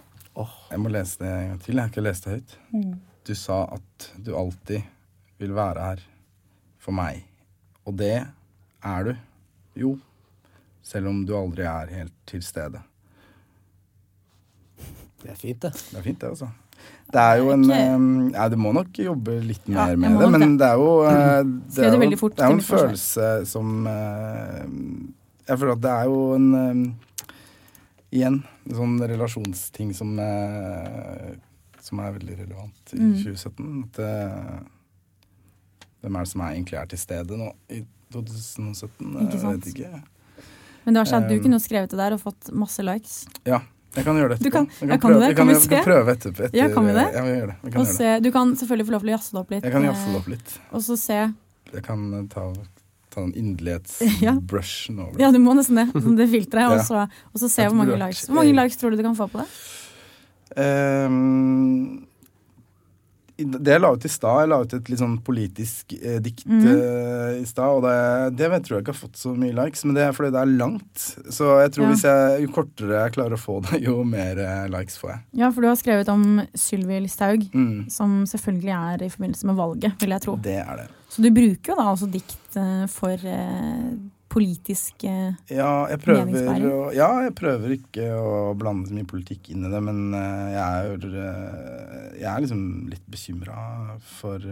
Jeg må lese det en gang til. Jeg har ikke lest det høyt. Mm. Du sa at du alltid vil være her for meg. Og det er du. Jo. Selv om du aldri er helt til stede. Det er fint, det. Det er fint, det, altså. Det er jo en ja, Du må nok jobbe litt mer ja, med det, men det. det er jo eh, Det er jo, det er jo en følelse som eh, Jeg føler at det er jo en Igjen en sånn relasjonsting som eh, Som er veldig relevant i Mm. 2017. At eh, hvem er det som er, egentlig er til stede nå i 2017? Ikke Jeg vet ikke. Men det sånn at du kunne jo skrevet det der og fått masse likes. Ja, jeg kan gjøre det etterpå. kan- Jeg ja, kan prøve, det? Kan vi se? prøve etterpå. Etter, Ja, kan vi det? Ja, vi gjør det. Vi kan gjøre det. se, du kan selvfølgelig få lov til å jazze det opp litt. Jeg kan jazze det eh, opp litt. Og så se Jeg kan eh, ta, ta den Ja. over. Ja, du må nesten det. sånn Det filteret. Ja. så, og så se hvor mange likes. Hvor mange likes tror du du kan få på det? Ehm, det jeg la ut i stad, jeg la ut et litt sånn politisk eh, dikt mm. eh, i stad, og det, det tror jeg ikke har fått så mye likes, men det er fordi det er langt. Så jeg tror Ja. hvis jeg, jo kortere jeg klarer å få det, jo mer eh, likes får jeg. Ja, for du har skrevet om Sylvi Listhaug, Mm. som selvfølgelig er i forbindelse med valget, vil jeg tro. Det er det. Så du bruker jo da også dikt eh, for eh, politisk eh, Ja, jeg prøver, Meningsbæring. å, ja, jeg prøver ikke å blande så mye politikk inn i det, men eh, jeg er, eh, jeg er liksom litt bekymra for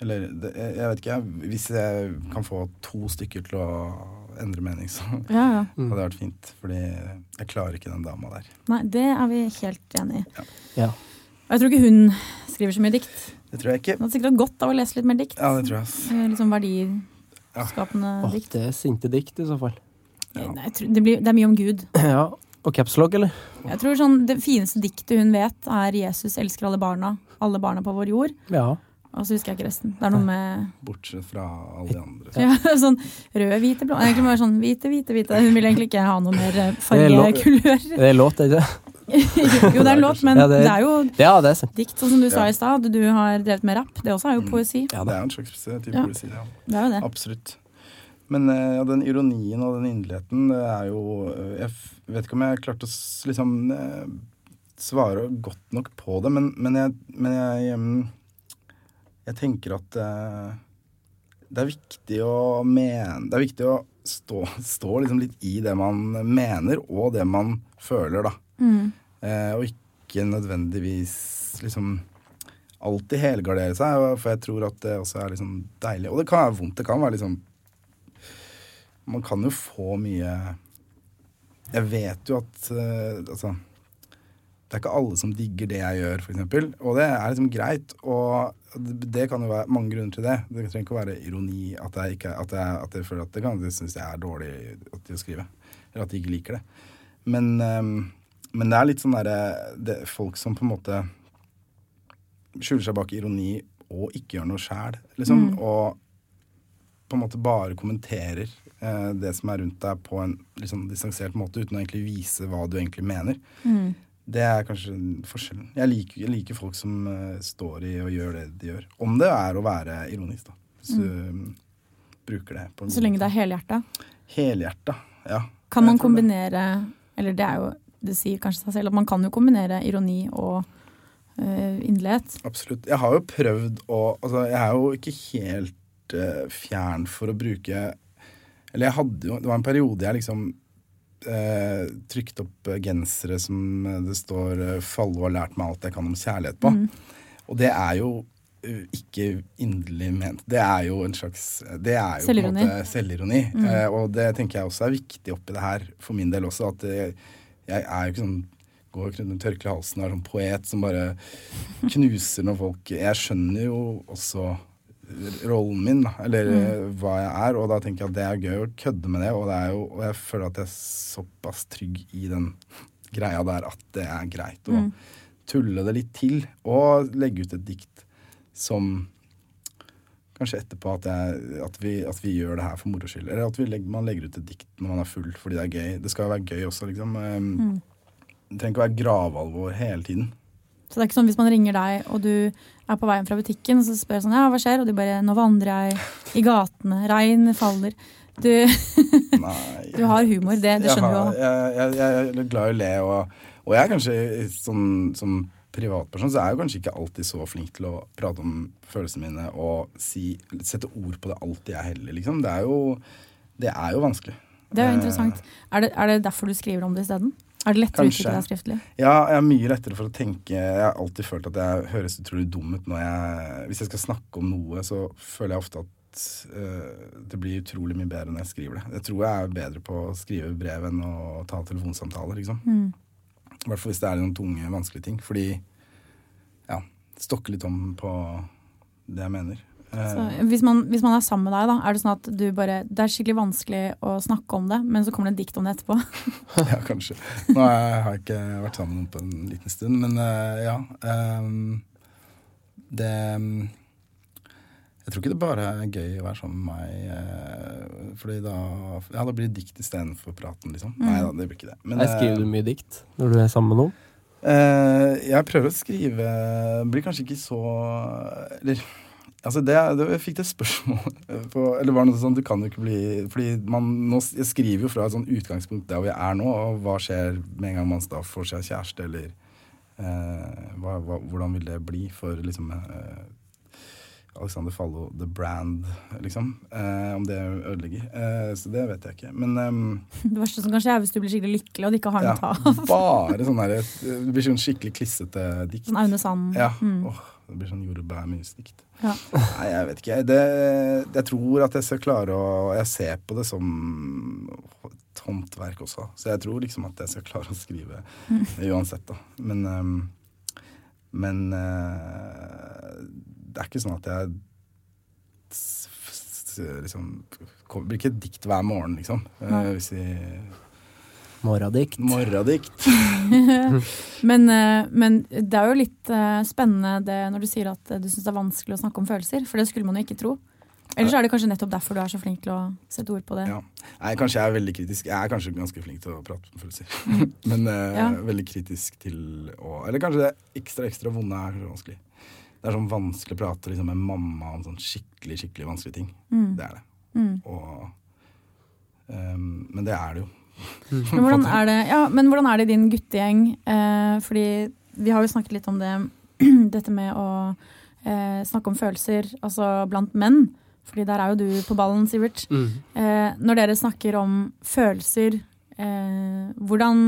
Eller jeg vet ikke, hvis jeg kan få to stykker til å endre mening, så Ja, ja. hadde det vært fint. Fordi jeg klarer ikke den dama der. Nei, det er vi helt enig i. Ja. Og jeg tror ikke hun skriver så mye dikt. Det tror jeg ikke. Hun hadde sikkert hatt godt av å lese litt mer dikt. Ja, det tror jeg. Liksom Eh, Verdiskapende Åh, dikt. det er sinte dikt, i så fall. Ja. Nei, tror, det, blir, det er mye om Gud. Ja. Og capslog, eller? Jeg tror sånn, Det fineste diktet hun vet, er 'Jesus elsker alle barna'. Alle barna på vår jord. Ja. Og så husker jeg ikke resten. Det er noe med Bortsett fra alle de andre. ja, sånn røde, hvite, blå Egentlig bare sånn hvite, hvite, hvite. Hun vil egentlig ikke ha noe mer eh, fargekulør. Det er låt, er det ikke? jo, det er en låt, men Ja, det det- er jo Ja, det er dikt, sånn som du sa i stad. Du har drevet med rapp. Det også er jo poesi. Ja, Det er en slags type Ja. poesi, ja. Det er jo det. Absolutt. Men eh, ja, den ironien og den inderligheten, det er jo eh, Jeg vet ikke om jeg klarte å liksom eh, svare godt nok på det, men, men jeg, men jeg Jeg tenker at det er viktig å mene Det er viktig å stå, stå liksom litt i det man mener, og det man føler, da. Mm. Eh, og ikke nødvendigvis liksom alltid helgardere seg, for jeg tror at det også er liksom deilig. Og det kan være vondt. Det kan være liksom Man kan jo få mye Jeg vet jo at eh, Altså det er ikke alle som digger det jeg gjør, f.eks. Og det er liksom greit. Og det kan jo være mange grunner til det. Det trenger ikke å være ironi at jeg, ikke, at jeg, at jeg føler at det kan De syns jeg er dårlig til å skrive. Eller at de ikke liker det. Men, ehm, men det er litt sånn derre Folk som på en måte skjuler seg bak ironi og ikke gjør noe sjæl, liksom. Og på en måte bare kommenterer eh, det som er rundt deg på en liksom, distansert måte, uten å egentlig vise hva du egentlig mener. Mm. Det er kanskje forskjellen. Jeg liker, jeg liker folk som uh, står i og gjør det de gjør. Om det er å være ironisk, da. Hvis du mm, bruker det på en Så lenge det er helhjerta. Helhjerta, ja. Kan man kombinere det. Eller det er jo Det sier kanskje seg selv at man kan jo kombinere ironi og uh, inderlighet. Absolutt. Jeg har jo prøvd å Altså, jeg er jo ikke helt uh, fjern for å bruke Eller jeg hadde jo Det var en periode jeg liksom uh, trykte opp eh, gensere som eh, det står uh, 'Fallo har lært meg alt jeg kan om kjærlighet' på. Og det er jo eh, ikke inderlig ment. Det er jo en slags Det er jo på en Selvironi. måte selvironi. Eh, og det tenker jeg også er viktig oppi det her, for min del også. At det, jeg er jo ikke sånn går ikke rundt med tørkle i halsen og er sånn poet som bare knuser når folk Jeg skjønner jo også rollen min, eller mm. hva jeg er, og da tenker jeg at det er gøy å kødde med det, og, det jo, og jeg føler at jeg er såpass trygg i den greia der at det er greit å tulle det litt til, og legge ut et dikt som Kanskje etterpå at, jeg, at, vi, at vi gjør det her for moro skyld. Eller at vi legger, man legger ut et dikt når man er full fordi det er gøy. Det skal jo være gøy også, liksom. Mm. Det trenger ikke å være gravalvor hele tiden. Så det er ikke sånn hvis man ringer deg, og du er på veien fra butikken, og så spør jeg sånn Ja, hva skjer? Og du bare Nå vandrer jeg i gatene. Regn faller. Du, du har humor. Det, det skjønner har, du òg. jeg, jeg, jeg er glad i å le, og, og jeg er kanskje sånn som privatperson så er jeg jo kanskje ikke alltid så flink til å prate om følelsene mine og si, sette ord på det alltid jeg heller, liksom. Det er jo, det er jo vanskelig. Det er jo Eh, interessant. Er det, er det derfor du skriver om det isteden? Er det lettere å Kanskje. uttrykke deg skriftlig? Ja, jeg er mye lettere for å tenke Jeg har alltid følt at jeg høres utrolig dum ut når jeg Hvis jeg skal snakke om noe, så føler jeg ofte at eh, det blir utrolig mye bedre når jeg skriver det. Jeg tror jeg er bedre på å skrive brev enn å ta telefonsamtaler, liksom. I hvert fall hvis det er noen tunge, vanskelige ting. Fordi stokke litt om på det jeg mener. Eh, Så, hvis, man, hvis man er sammen med deg, da, er det sånn at du bare Det er skikkelig vanskelig å snakke om det, men så kommer det et dikt om det etterpå? ja, kanskje. Nå har jeg, ikke vært sammen med noen på en liten stund, men eh, ja. ehm, det Jeg tror ikke det bare er gøy å være sammen med meg, eh, fordi da Ja, da blir det dikt istedenfor praten, liksom. Nei da, det blir ikke det. Men, Jeg skriver eh, du mye dikt når du er sammen med noen? Eh, jeg prøver å skrive Blir kanskje ikke så Eller altså det, det, jeg fikk det spørsmålet på Eller var det noe sånn Du kan jo ikke bli Fordi man nå, jeg skriver jo fra et sånn utgangspunkt der hvor jeg er nå, og hva skjer med en gang man får seg kjæreste, eller eh, hva, hva, hvordan vil det bli for liksom eh, Alexander Fallo, the brand, liksom. Eh, om det ødelegger. Eh, så det vet jeg ikke. Men um, Det verste som kan skje, er hvis du blir skikkelig lykkelig og det ikke har noe ta av. bare sånn her, Det blir sånn skikkelig klissete dikt. Sånn Aune Sand. Ja. Mm. Åh, det blir sånn jordbærmusdikt. Ja. Nei, jeg vet ikke. Det, jeg tror at jeg skal klare å Jeg ser på det som et håndverk også. Så jeg tror liksom at jeg skal klare å skrive Mm. uansett, da. Men um, Men eh, det er ikke sånn at jeg liksom blir ikke et dikt hver morgen, liksom. Uh, hvis vi Morradikt. Morradikt. Men, eh, men det er jo litt eh, spennende det når du sier at du syns det er vanskelig å snakke om følelser. For det skulle man jo ikke tro. Ellers er det kanskje nettopp derfor du er så flink til å sette ord på det. Ja. Nei, kanskje jeg er veldig kritisk. Jeg er kanskje ganske flink til å prate om følelser. Men Mm. Ja. veldig kritisk til å Eller kanskje det ekstra ekstra vonde er kanskje vanskelig. Det er sånn vanskelig å prate liksom, med mamma om sånn skikkelig skikkelig vanskelige ting. Mm. Det er det. Mm. Og um, Men det er det jo. Men hvordan er det, ja, men hvordan er det i din guttegjeng? Eh, fordi vi har jo snakket litt om det, dette med å eh, snakke om følelser, altså blant menn. Fordi der er jo du på ballen, Sivert. Mm. Eh, når dere snakker om følelser, eh, hvordan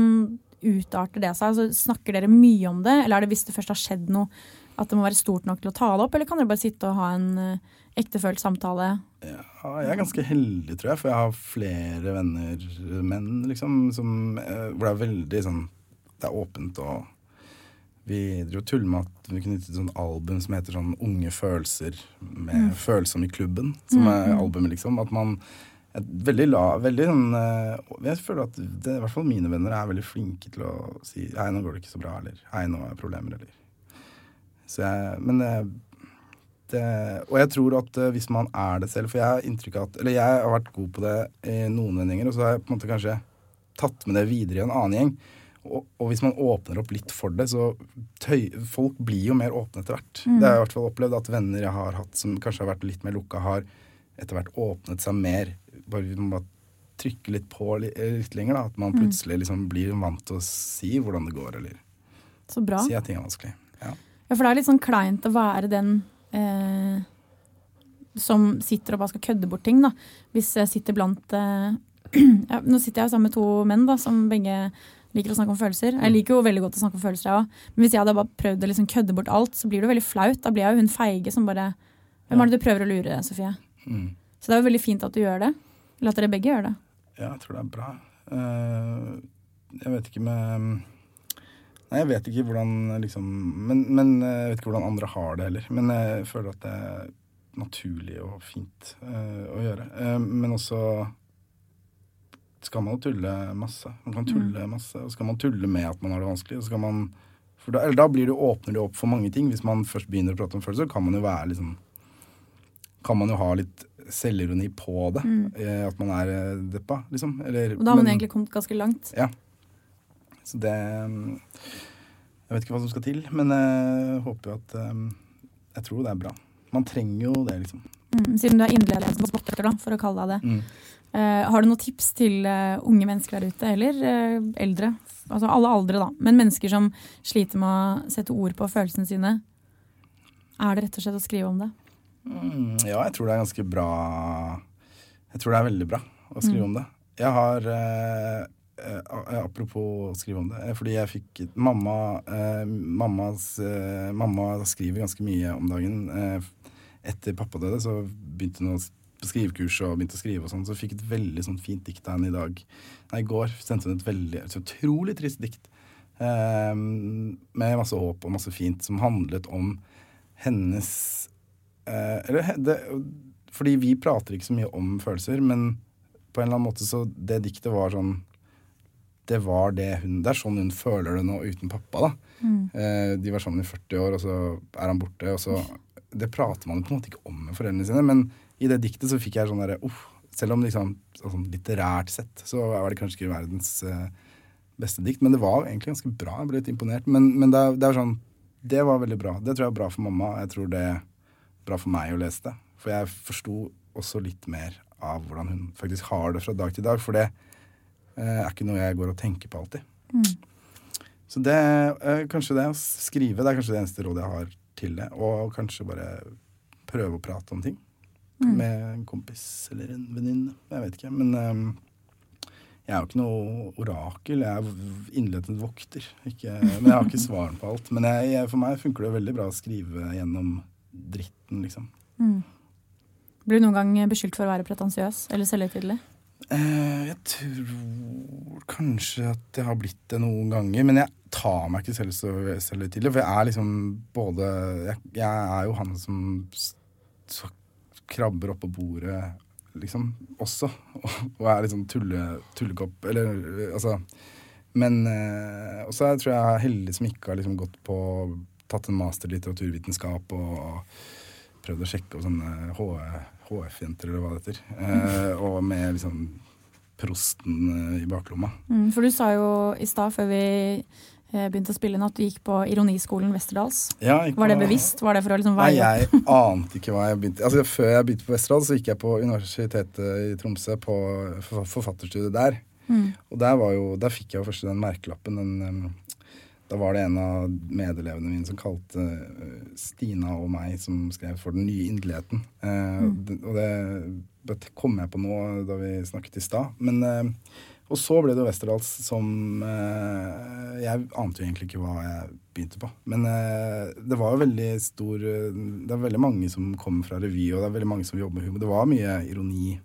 utarter det seg? Altså, snakker dere mye om det, eller er det hvis det først har skjedd noe, at det må være stort nok til å ta det opp, eller kan dere bare sitte og ha en eh, ektefølt samtale? Ja, jeg er ganske heldig, tror jeg, for jeg har flere venner, menn, liksom, som, eh, hvor det er veldig sånn Det er åpent og Vi driver og tuller med at vi kunne gitt ut et sånt album som heter sånn Unge følelser med Følsom i klubben, som er albumet, liksom. At man veldig la, veldig sånn eh, Jeg føler at det, i hvert fall mine venner er veldig flinke til å si Hei, nå går det ikke så bra, eller Hei, nå har jeg problemer, eller jeg Men det det, og jeg tror at eh, hvis man er det selv For jeg har inntrykk av at Eller jeg har vært god på det i noen vendinger, og så har jeg på en måte kanskje tatt med det videre i en annen gjeng. Og, og hvis man åpner opp litt for det, så tøy, Folk blir jo mer åpne etter hvert. Det har jeg i hvert fall opplevd at venner jeg har hatt som kanskje har vært litt mer lukka, har etter hvert åpnet seg mer. Bare må bare trykke litt på eh, litt lenger, da. At man plutselig liksom blir vant til å si hvordan det går, eller Så bra. si at ting er vanskelig. Ja. For det er litt sånn kleint å være den eh, som sitter og bare skal kødde bort ting, da. Hvis jeg sitter blant eh, ja, Nå sitter jeg jo sammen med to menn da, som begge liker å snakke om følelser. Jeg liker jo veldig godt å snakke om følelser, jeg òg. Men hvis jeg hadde bare prøvd å liksom kødde bort alt, så blir det jo veldig flaut. Da blir jeg jo hun feige som bare Hvem er det du prøver å lure, Sofie? Mm. Så det er jo veldig fint at du gjør det. Eller at dere begge gjør det. Ja, jeg tror det er bra. Uh, jeg vet ikke med Nei, jeg vet ikke hvordan liksom men, men eh, jeg vet ikke hvordan andre har det heller. Men jeg føler at det er naturlig og fint uh, å gjøre. Uh, men også skal man jo tulle masse. Man kan tulle masse, og så kan man tulle med at man har det vanskelig. Og så kan man, for da, eller da blir det, åpner det opp for mange ting. Hvis man først begynner å prate om følelser, kan man jo være liksom Kan man jo ha litt selvironi på det. Mm. At man er deppa, liksom. Eller, Og da har man men- egentlig kommet ganske langt. Ja. Så det mm, Jeg vet ikke hva som skal til, men jeg håper jo at eh, Jeg tror det er bra. Man trenger jo det, liksom. Mm, siden du er alene som spotter, da, for å kalle deg det. Mm. Uh, har du noen tips til uh, unge mennesker der ute, eller uh, eldre? Altså alle aldre, da. Men mennesker som sliter med å sette ord på følelsene sine. Er det rett og slett å skrive om det? Mm, ja, jeg tror det er ganske bra Jeg tror det er veldig bra å skrive om det. Jeg har eh, eh, Apropos å skrive om det. eh, Fordi jeg fikk Mamma, eh, mammas, eh, mamma skriver ganske mye om dagen. Eh, etter pappa døde, så begynte hun på skrivekurs og begynte å skrive og sånn. Så fikk et veldig sånn fint dikt av henne i dag. Nei, i går sendte hun et veldig et utrolig trist dikt. Eh, med masse håp og masse fint, som handlet om hennes eh, Eller det, Fordi vi prater ikke så mye om følelser, men på en eller annen måte så Det diktet var sånn Det var det hun Det er sånn hun føler det nå uten pappa, da. Eh, de var sammen i 40 år, og så er han borte, og så Det prater man på en måte ikke om med foreldrene sine, men i det diktet så fikk jeg sånn derre uff. Selv om liksom sånn litterært sett så var det kanskje ikke verdens eh, beste dikt. Men det var egentlig ganske bra. Jeg ble litt imponert. Men, men det, er, det er sånn Det var veldig bra. Det tror jeg er bra for mamma. Jeg tror det er bra for meg å lese det. For jeg forsto også litt mer av hvordan hun faktisk har det fra dag til dag. For det er ikke noe jeg går og tenker på alltid. Så det er kanskje det å skrive det er kanskje det eneste rådet jeg har til det. Og kanskje bare prøve å prate om ting med en kompis eller en venninne. Jeg vet ikke. Men um, jeg er jo ikke noe orakel. Jeg er innledet vokter. Ikke, men jeg har ikke svaren på alt. Men jeg, jeg, for meg funker det veldig bra å skrive gjennom dritten, liksom. Blir du noen gang beskyldt for å være pretensiøs eller selvhøytidelig? Eh, jeg tror kanskje at jeg har blitt det noen ganger, men jeg tar meg ikke selv så selvhøytidelig. For jeg er liksom både jeg, jeg er jo han som så krabber oppå bordet, liksom, også. Og, og er litt sånn tulle, tullekopp, eller altså Men eh, også jeg tror jeg er heldig som ikke har liksom gått på Tatt en master i litteraturvitenskap og prøvd å sjekke opp sånne HF-jenter, eller hva det heter. Eh, og med liksom prosten eh, i baklomma. Mm, for du sa jo i stad, før vi eh, begynte å spille inn, at du gikk på Ironiskolen Westerdals. Ja, Var det bevisst? Var det for å liksom Nei, veie opp? jeg ante ikke hva jeg begynte Altså Før jeg begynte på Westerdals, så gikk jeg på Universitetet i Tromsø, på forfatterstudiet der. Mm. Og der, var jo, der fikk jeg jo først den merkelappen. Den, em, da var det en av medelevene mine som kalte eh, Stina og meg, som skrev for Den nye inderligheten. Mm. Og det, det kom jeg på nå da vi snakket i stad. Men eh, Og så ble det Westerdals som eh, Jeg ante jo egentlig ikke hva jeg begynte på. Men eh, det var jo veldig stor eh, Det er veldig mange som kommer fra revy, og det er veldig mange som jobber med humor. Det var mye ironi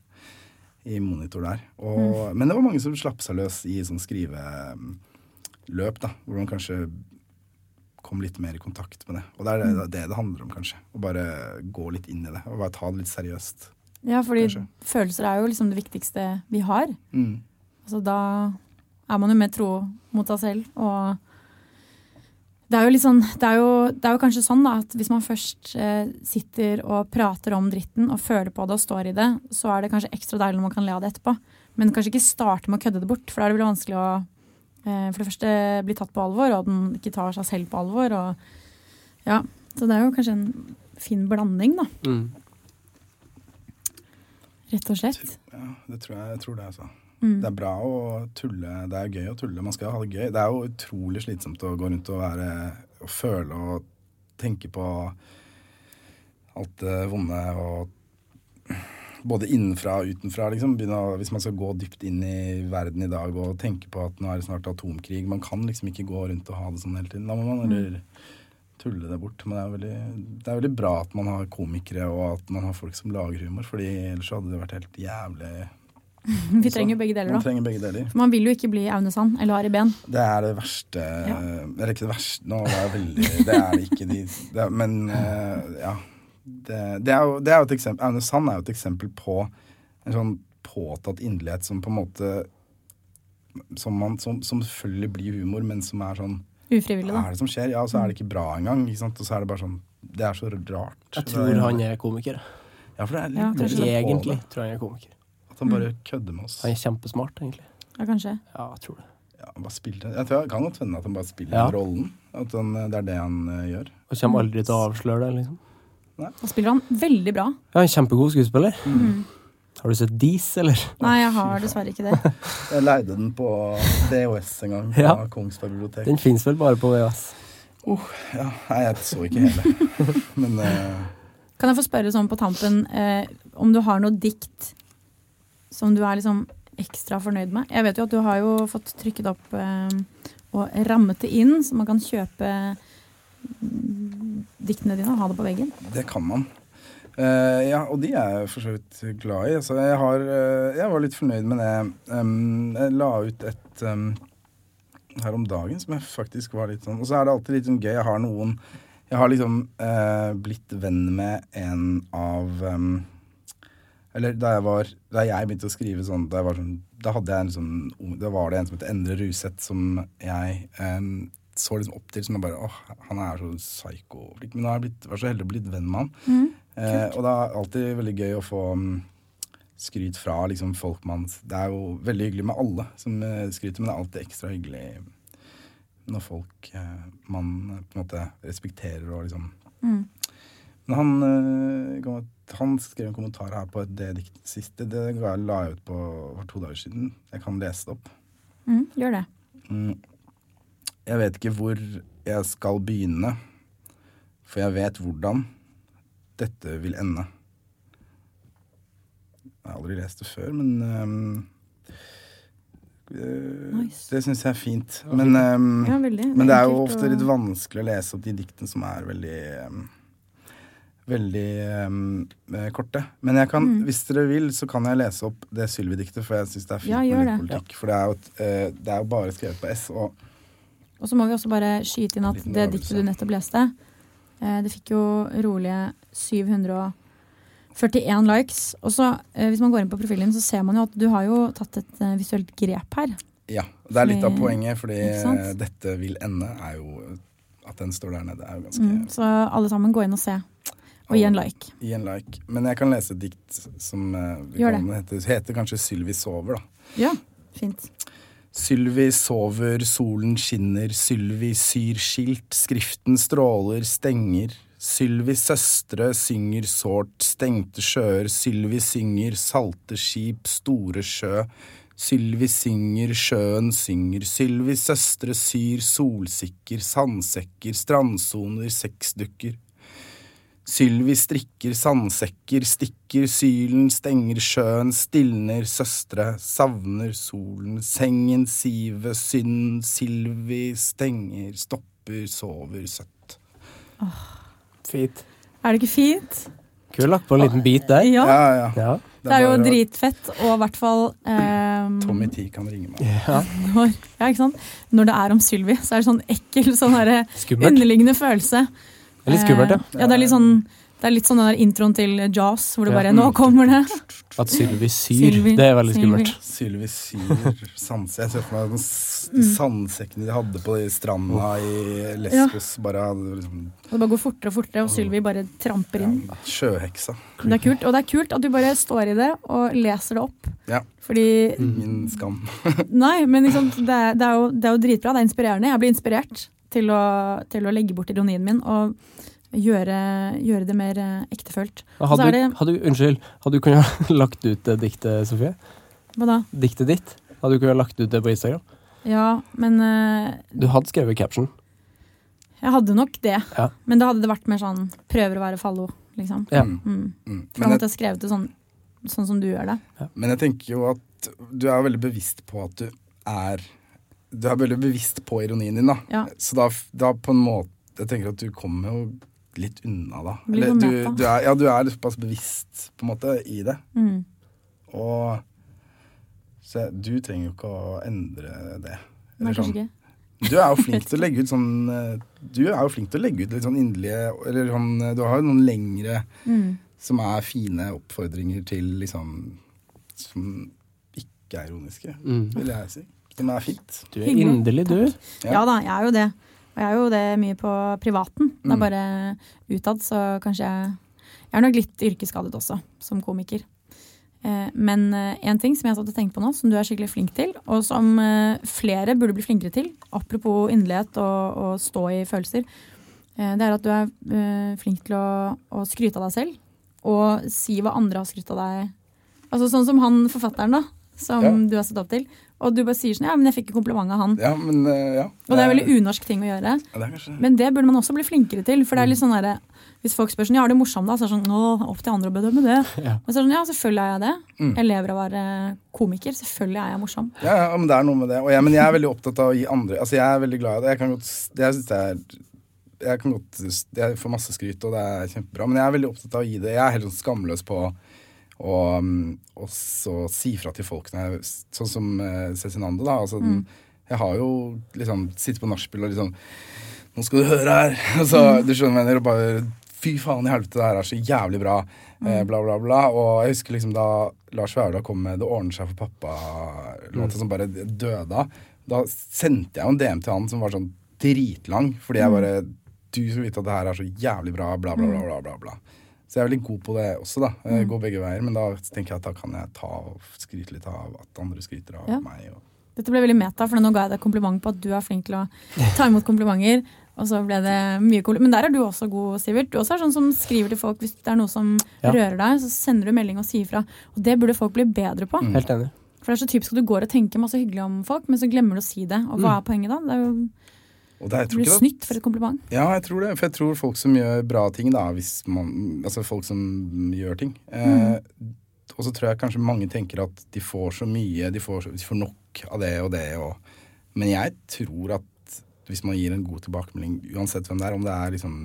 i monitor der. Og, Men det var mange som slapp seg løs i sånn skriveløp, da. Hvor man kanskje kom litt mer i kontakt med det. Og det er det det, det handler om, kanskje. Å bare gå litt inn i det. Og bare ta det litt seriøst. Ja, fordi Kanskje. følelser er jo liksom det viktigste vi har. Mm. Altså, da er man jo mer tro mot seg selv. Og det er jo, liksom sånn, det er jo, det er jo kanskje sånn da, at hvis man først eh, sitter og prater om dritten og føler på det og står i det, så er det kanskje ekstra deilig når man kan le av det etterpå. Men kanskje ikke starte med å kødde det bort, for da er det veldig vanskelig å for det første blir tatt på alvor, og at den ikke tar seg selv på alvor. Og, ja, så det er jo kanskje en fin blanding, da, Mm. rett og slett. Ja, det tror jeg, jeg tror det, altså. Mm. Det er bra å tulle. Det er gøy å tulle. Man skal ha det gøy. Det er jo utrolig slitsomt å gå rundt og være og føle og tenke på alt det vonde og både innenfra og utenfra. Liksom. Begynne å, hvis man skal gå dypt inn i verden i dag og tenke på at nå er det snart atomkrig Man kan liksom ikke gå rundt og ha det sånn hele tiden. Da må man eller tulle det bort. Men det er, veldig, det er veldig bra at man har komikere og at man har folk som lager humor, Fordi ellers hadde det vært helt jævlig Vi trenger begge deler, Man da. trenger begge deler. Man vil jo ikke bli Aune Sand eller Ari Behn. Det er det verste Eller ikke det verste, nå det er veldig Det er det ikke de det Men eh, ja. Det, det, er jo, det er jo et eksempel Aune Sand er jo et eksempel på en sånn påtatt inderlighet som på en måte som, man, som, som selvfølgelig blir humor, men som er sånn Ufrivillig, Hva da. er det som skjer? Ja, og så er det ikke bra engang. Ikke sant? Og så er det bare sånn Det er så rart. Jeg tror er- han er komiker. Ja, for det er litt Ja, mer kanskje sånn Egentlig det. tror jeg han er komiker. At han bare kødder med oss. Han er kjempesmart, egentlig. Ja, kanskje. Ja, jeg tror det. Ja, han bare spiller Jeg tror jeg kan godt hende at han bare spiller Ja. rollen. At han, det er det han uh, gjør. Og kommer aldri til å avsløre det, liksom. Da spiller han veldig bra. Ja, en kjempegod skuespiller. Mm. Har du sett Dis, eller? Nei, jeg har dessverre ikke det. Jeg leide den på DOS en gang. fra Ja. Kongsberg bibliotek. Den fins vel bare på VHS. Ja, nei, jeg så ikke hele. Men uh... Kan jeg få spørre sånn på tampen eh, om du har noe dikt som du er liksom ekstra fornøyd med? Jeg vet jo at du har jo fått trykket opp eh, og rammet det inn, så man kan kjøpe diktene dine og ha det på veggen. det kan man. Uh, ja, og de er jeg for så vidt glad i. Altså, jeg, har, uh, jeg var litt fornøyd med det. Um, jeg la ut et um, her om dagen som jeg faktisk var litt sånn Og så er det alltid litt sånn gøy. Jeg har noen Jeg har liksom uh, blitt venn med en av um, Eller da jeg var Da jeg begynte å skrive sånn Da, jeg var sånn, da hadde jeg en sånn Da var det en som het Endre Ruseth, som jeg så liksom opp til som jeg bare Åh, han er så psycho. Men nå har jeg blitt, vært så heldig å blitt venn med han. Eh, og det er alltid veldig gøy å få mm, skryt fra liksom folk man Det er jo veldig hyggelig med alle som eh, skryter, men det er alltid ekstra hyggelig når folk eh, man eh, på en måte respekterer og liksom Mm. Men han, han skrev en kommentar her på det diktet siste. Det la jeg ut på for to dager siden. Jeg kan lese det opp. Mm, gjør det. Mm. Jeg vet ikke hvor jeg skal begynne, for jeg vet hvordan dette vil ende. Jeg har aldri lest det før, men um, Nice. Det syns jeg er fint. Men, um, Ja, veldig. men det er jo ofte litt vanskelig å lese opp de diktene som er veldig um, Veldig eh, korte. Men jeg kan, Mm. hvis dere vil, så kan jeg lese opp det Sylvi-diktet, for jeg syns det er fint Ja, med litt det. politikk. For det er, jo et, eh, det er jo bare skrevet på S, og Og så må vi også bare skyte inn at det diktet du nettopp leste, eh, det fikk jo rolige 741 likes. Og så, eh, hvis man går inn på profilen, så ser man jo at du har jo tatt et eh, visuelt grep her. Ja, det er litt av poenget, fordi dette vil ende, er jo at den står der nede, er jo ganske Mm, så alle sammen, gå inn og se. Og gi en like. Gi en like. Men jeg kan lese et dikt som kan, heter, heter kanskje 'Sylvi sover', da. Ja, fint. Sylvi sover, solen skinner, Sylvi syr skilt, skriften stråler, stenger. Sylvis søstre synger sårt, stengte sjøer, Sylvi synger, salte skip, store sjø. Sylvi synger, sjøen synger, Sylvis søstre syr, solsikker, sandsekker, strandsoner, sexdukker. Sylvi strikker sandsekker, stikker sylen, stenger sjøen, stilner søstre, savner solen, sengen sive, synd, Sylvi stenger, stopper, sover søtt. Fint. Er det ikke fint? Kunne lagt på en liten bit der. Ja. Ja, ja. Ja. Det er jo dritfett, og i hvert fall ehm, Tommy T kan ringe meg. ja. når, ja, ikke sant? når det er om Sylvi, så er det sånn ekkel, sånn underliggende følelse. Det er litt skummelt, ja. Eh, ja, det er litt sånn det er litt sånn den der introen til Jaws, hvor det Ja. bare Nå kommer det! At Sylvi syr, Sylvi, det er veldig Sylvi. skummelt. Sylvi syr sanse. Jeg ser for meg den s- Mm. sandsekkene de hadde på de stranda i Lesbos. Bare liksom Og det bare går fortere og fortere, og Sylvi bare tramper inn. ja, sjøheksa. Det er kult, Og det er kult at du bare står i det og leser det opp. Ja. Fordi Ingen skam. Nei, men liksom, det, er, det, er jo, det er jo dritbra. Det er inspirerende. Jeg blir inspirert til å, til å legge bort ironien min og gjøre, gjøre det mer eh, ektefølt. Hadde, er det hadde, unnskyld, hadde du kunnet lagt ut det diktet, Sofie? Hva da? Diktet ditt? Hadde du kunnet lagt ut det på Instagram? Ja, men uh, Du hadde skrevet caption. jeg hadde nok det. Ja. Men da hadde det vært mer sånn prøver å være fallo, liksom. Ja. Mm. Mm. Mm. Men, måtte jeg, jeg skrevet det sånn, sånn som du gjør det. men jeg tenker jo at du er veldig bevisst på at du er Du er veldig bevisst på ironien din, da. Ja. Så da, da på en måte Jeg tenker at du kommer jo litt unna, da. Eller du, du er, ja, du er såpass bevisst på en måte i det. Mm. Og så du trenger jo ikke å endre det. Nei, Eller kanskje sånn. ikke. Du er jo flink til å legge ut sånn eh, Du er jo flink til å legge ut litt sånn inderlige Eller sånn eh, Du har jo noen lengre Mm. som er fine oppfordringer til liksom Som ikke er ironiske, Mm. vil jeg si. Som er fint. Du er Hyggelig. inderlig, du. Ja. Ja da, jeg er jo det. Og jeg er jo det mye på privaten. Det er Mm. bare utad, så kanskje jeg Jeg er nok litt yrkesskadet også, som komiker. Eh, Men én ting som jeg satt og tenkt på nå, som du er skikkelig flink til, og som eh, flere burde bli flinkere til, apropos inderlighet og, og stå i følelser, eh, det er at du er eh, flink til å, å skryte av deg selv, og si hva andre har skrytt av deg. Altså sånn som han forfatteren, da, som Ja. du har sett opp til. Og du bare sier sånn Ja, men jeg fikk en kompliment av han. Ja, men eh, ja. Og det er veldig unorsk ting å gjøre. ja, det kanskje Men det burde man også bli flinkere til. For det er litt sånn derre Hvis folk spør sånn Ja, er du morsom, da? Så er det sånn Nå, opp til andre å bedømme det. Ja. Og så er det sånn Ja, selvfølgelig er jeg det. Mm. Jeg lever av å være komiker. Selvfølgelig er jeg morsom. Ja, ja, men det er noe med det. Og jeg, men jeg er veldig opptatt av å gi andre Altså, jeg er veldig glad i det. Jeg kan godt Jeg synes det er jeg kan godt Jeg får masse skryt, og det er kjempebra, men jeg er veldig opptatt av å gi det. Jeg er helt sånn skamløs på å og så si fra til folkene, Sånn som uh, Cezinando, da. Altså, den, jeg har jo liksom sittet på nachspiel og liksom Nå skal du høre her! Altså, Du skjønner mener? Og bare Fy faen i helvete, det her er så jævlig bra. Eh, bla, bla, bla. Og jeg husker liksom da Lars Vaular kom med 'Det ordner seg for pappa'-låta som bare døde av. Da sendte jeg jo en DM til han som var sånn dritlang, fordi jeg bare Du skal vite at det her er så jævlig bra, bla, bla, bla. bla, bla. Så jeg er veldig god på det også, da. Jeg går begge veier. Men da tenker jeg at da kan jeg ta og skryte litt av at andre skryter av Ja. meg. Og Dette ble veldig meta, for nå ga jeg deg kompliment på at du er flink til å ta imot komplimenter. Og så ble det mye cool. Men der er du også god, Sivert. Du også er sånn som skriver til folk hvis det er noe som Ja. rører deg, så sender du melding og sier fra. Og det burde folk bli bedre på. Mm. Helt enig. For det er så typisk at du går og tenker masse hyggelig om folk, men så glemmer du å si det. Og hva er poenget da? Det er jo det, er- jeg det tror blir snytt for et kompliment. Ja, jeg tror det. For jeg tror folk som gjør bra ting, da, hvis man Altså folk som gjør ting. Eh, og så tror jeg kanskje mange tenker at de får så mye, de får, de får nok av det og det og Men jeg tror at hvis man gir en god tilbakemelding, uansett hvem det er, om det er liksom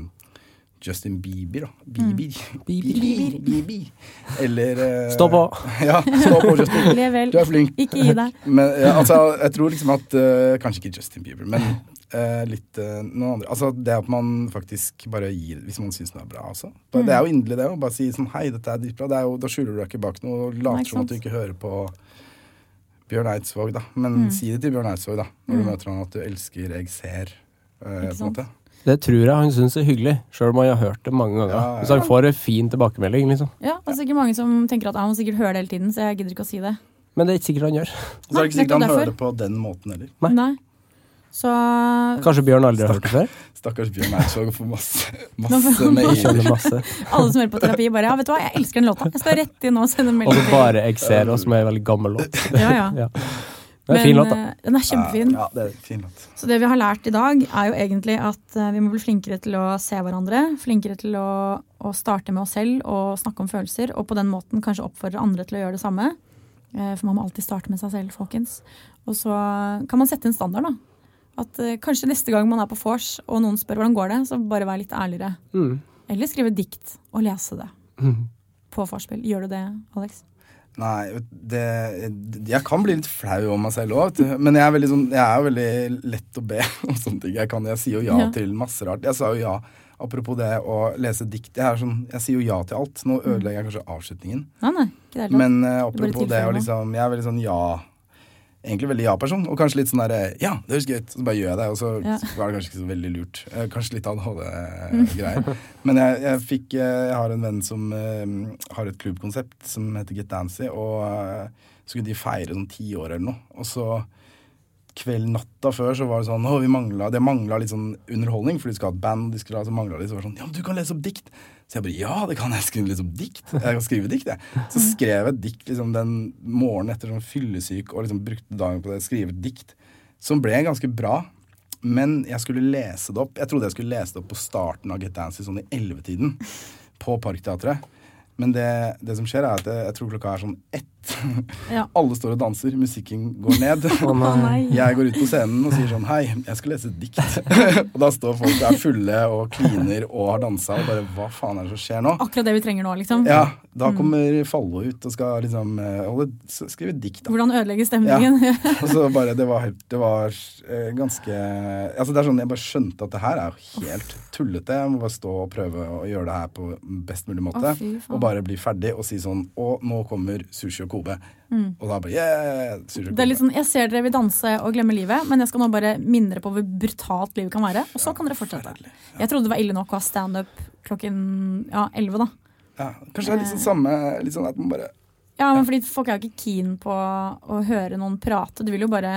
Justin Bieber, da. Bieber. Bieber. Bieber. Eller uh, Stå på! Ja, stå på, Justin. Lev vel. Du er flink. Ikke gi deg. Men ja, altså, jeg tror liksom at uh, Kanskje ikke Justin Bieber, men eh, litt eh, noen andre. Altså det at man faktisk bare gir Hvis man syns noe er bra også. Mm. Det er jo inderlig, det. Å bare si sånn Hei, dette er dritbra. Det er jo, da skjuler du deg ikke bak noe og later som at du ikke hører på Bjørn Eidsvåg, da. Men si det til Bjørn Eidsvåg, da. Når du Mm. møter han at du elsker Jeg ser. eh, på en måte. Det tror jeg han syns er hyggelig, sjøl om han har hørt det mange ganger. Ja, ja. Så han får en fin tilbakemelding, liksom. Ja, det er sikkert mange som tenker at han må sikkert høre det hele tiden, så jeg gidder ikke å si det. Men det er ikke sikkert han gjør. Og så er det ikke sikkert han derfor. hører det på den måten heller. Nei. Nei. Så Kanskje Bjørn aldri har hørt det før? Stakkars Bjørn Eidsvåg får masse, masse mailer. alle som hører på terapi, bare ja, vet du hva, jeg elsker den låta. Jeg skal rett inn og sende Og så bare jeg ser oss med en veldig gammel låt. Ja, ja. Ja. Det er en fin låt, da. eh, den er kjempefin. Ja, det er en fin låt. Så det vi har lært i dag, er jo egentlig at eh, vi må bli flinkere til å se hverandre. Flinkere til å, å starte med oss selv og snakke om følelser. Og på den måten kanskje oppfordre andre til å gjøre det samme. Eh, For man må alltid starte med seg selv, folkens. Og så kan man sette en standard, da. At uh, kanskje neste gang man er på vors og noen spør hvordan går det, så bare vær litt ærligere. Mm. Eller skrive dikt og lese det Mm. på vorspiel. Gjør du det, Alex? Nei, det, jeg kan bli litt flau om meg selv òg, men jeg er, veldig sånn, jeg er jo veldig lett å be om sånne ting. Jeg, kan, jeg sier jo ja, Ja. til masse rart. Jeg sa jo ja, apropos det å lese dikt. Jeg, er sånn, jeg sier jo ja til alt. Nå ødelegger jeg kanskje avslutningen. Nei, nei. Men uh, apropos det å liksom Jeg er veldig sånn ja. Egentlig veldig ja-person, og kanskje litt sånn derre Ja, det høres gøy ut. Så bare gjør jeg det, og så Ja. var det kanskje ikke så veldig lurt. Eh, Kanskje litt ADHD-greier. Men jeg, jeg fikk eh, Jeg har en venn som uh, har et klubbkonsept som heter Get Dancy, og uh, så skulle de feire sånn ti år eller noe. Og så kvelden natta før så var det sånn Å, vi mangla Det mangla litt sånn underholdning, for de skal ha et band, de skulle ha, så mangla litt, så var det sånn Ja, men du kan lese opp dikt. Så jeg bare Ja, det kan jeg skrive liksom dikt. Jeg kan skrive dikt, jeg. Så skrev jeg dikt liksom den morgenen etter sånn fyllesyk, og liksom brukte dagen på det, skrive dikt, som ble ganske bra. Men jeg skulle lese det opp Jeg trodde jeg skulle lese det opp på starten av Get Dancy, sånn i ellevetiden, på Parkteatret. Men det, det som skjer, er at jeg, jeg tror klokka er sånn ett. Ja. Alle står og danser, musikken går ned. Oh, nei. Jeg går ut på scenen og sier sånn Hei, jeg skal lese et dikt. og da står folk og er fulle og kliner og har dansa og bare Hva faen er det som skjer nå? Akkurat det vi trenger nå, liksom. Ja, da kommer Fallo ut og skal liksom eh, holde, skrive dikt, da. Hvordan ødelegge stemningen. Og så bare Det var Det var eh, ganske Altså det er sånn Jeg bare skjønte at det her er jo helt tullete. Jeg må bare stå og prøve å gjøre det her på best mulig måte. Oh, og bare bli ferdig og si sånn Og nå kommer Sushi og Kobe. Og da bare Yeah! Kobe. Mm. Det er litt sånn, Jeg ser dere vil danse og glemme livet, men jeg skal nå bare minne dere på hvor brutalt livet kan være. Og så kan dere fortsette. Ja. Jeg trodde det var ille nok å ha standup klokken ja, 11, da. Ja, kanskje det er litt sånn samme Litt sånn at man bare Ja, men fordi Folk er jo ikke keen på å høre noen prate. Du vil jo bare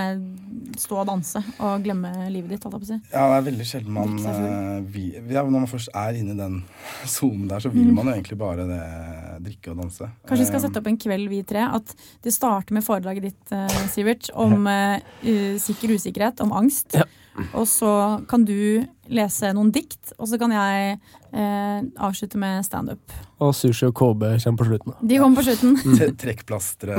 stå og danse og glemme livet ditt. holdt jeg på å si. Ja, det er veldig sjelden man eh, vi, ja, Når man først er inne i den sonen der, så vil man jo egentlig bare det, drikke og danse. Mm. Kanskje vi skal Eh, sette opp en kveld, vi tre. At det starter med foredraget ditt, eh, Sivert, om uh, sikker usikkerhet, om angst. Ja. Og så kan du lese noen dikt, og så kan jeg eh, avslutte med standup. Og Sushi og KB kommer på slutten. De kommer på slutten. Mm. Trekkplastre.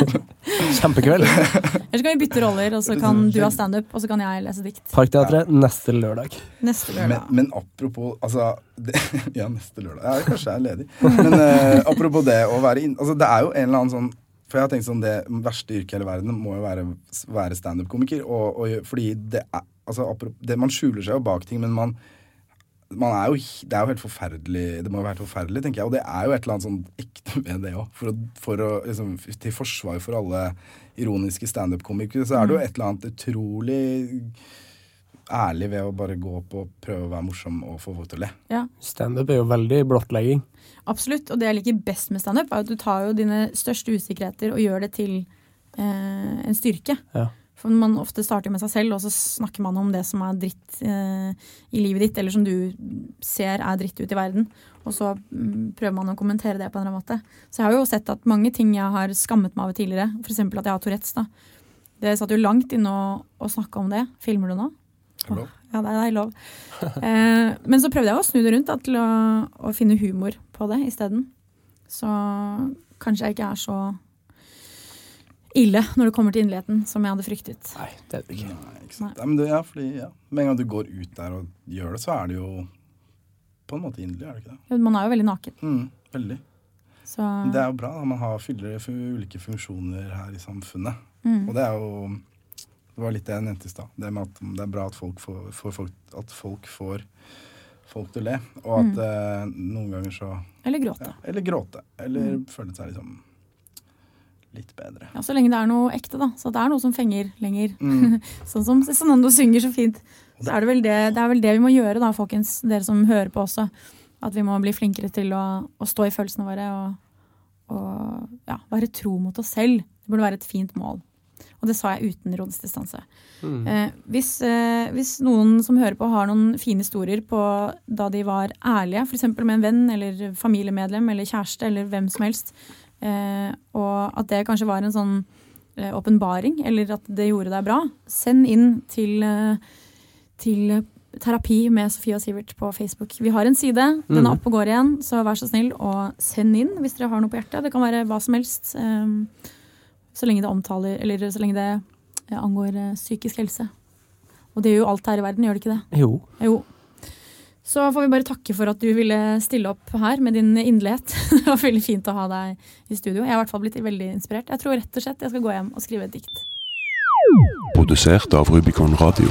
Kjempekveld. Eller så kan vi bytte roller, og så kan du ha standup, og så kan jeg lese dikt. Parkteatret neste lørdag. Neste Men, lørdag. men apropos altså, det, Ja, neste lørdag. Ja, kanskje jeg er ledig. Men eh, apropos det å være inn... Altså, det er jo en eller annen sånn For jeg har tenkt sånn, Det verste yrket i hele verden må jo være, være standup-komiker. Og, og, fordi det er altså, det, Man skjuler seg jo bak ting, men man man er jo, det er jo helt forferdelig Det må jo være forferdelig, tenker jeg. Og det er jo et eller annet sånn ekte med det òg. For, for liksom, Til forsvar for alle ironiske standup-komikere, så er det jo et eller annet utrolig ærlig ved å bare gå opp og prøve å være morsom og få folk til å le. Ja, Standup er jo veldig blottlegging. absolutt. Og det jeg liker best med standup, er at du tar jo dine største usikkerheter og gjør det til eh, en styrke. Ja. For man ofte starter med seg selv, og så snakker man om det som er dritt eh, i livet ditt, eller som du ser er dritt ut i verden. Og så mm, prøver man å kommentere det på en eller annen måte. Så jeg har jo sett at mange ting jeg har skammet meg over tidligere, f.eks. at jeg har Tourettes, da. Det satt jo langt inne å, å snakke om det. Filmer du nå? Hallo? Ja, det er lov. Eh, men så prøvde jeg å snu det rundt da, til å, å finne humor på det isteden. Så kanskje jeg ikke er så ille når det kommer til inderligheten som jeg hadde fryktet. Nei, det er det ikke. Nei, ikke. Nei, men det, ja, fordi, ja. Med en gang du går ut der og gjør det, så er det jo på en måte inderlig, er det ikke det? Man er jo veldig naken. Mm, veldig. Så Det er jo bra. da, Man har fyller ulike funksjoner her i samfunnet. mm. Og det er jo Det var litt det jeg nevnte i stad. Det med at det er bra at folk får, får folk, at folk får folk til å le. Og at eh, noen ganger så Eller gråte. ja, Eller gråte. Eller føle seg liksom litt bedre. Ja, Så lenge det er noe ekte, da. Så det er noe som fenger lenger. Mm. sånn som Cezinando synger så fint. Så er det, vel det, det er vel det vi må gjøre, da, folkens. Dere som hører på også. At vi må bli flinkere til å, å stå i følelsene våre og, og ja, være tro mot oss selv. Det burde være et fint mål. Og det sa jeg uten rådsdistanse. Eh, hvis, eh, hvis noen som hører på, har noen fine historier på da de var ærlige, f.eks. med en venn eller familiemedlem eller kjæreste eller hvem som helst, eh, og at det kanskje var en sånn eh, åpenbaring, eller at det gjorde deg bra, send inn til, eh, til Terapi med Sofie og Sivert på Facebook. Vi har en side, den er oppe og går igjen, så vær så snill og send inn hvis dere har noe på hjertet. Det kan være hva som helst. Så lenge det omtaler, eller så lenge det angår eh, psykisk helse. Og det gjør jo alt her i verden, gjør det ikke det? Jo. Jo. Så får vi bare takke for at du ville stille opp her med din inderlighet. det var veldig fint å ha deg i studio. Jeg har i hvert fall blitt veldig inspirert. Jeg tror rett og slett jeg skal gå hjem og skrive et dikt. Produsert av Rubicon Radio.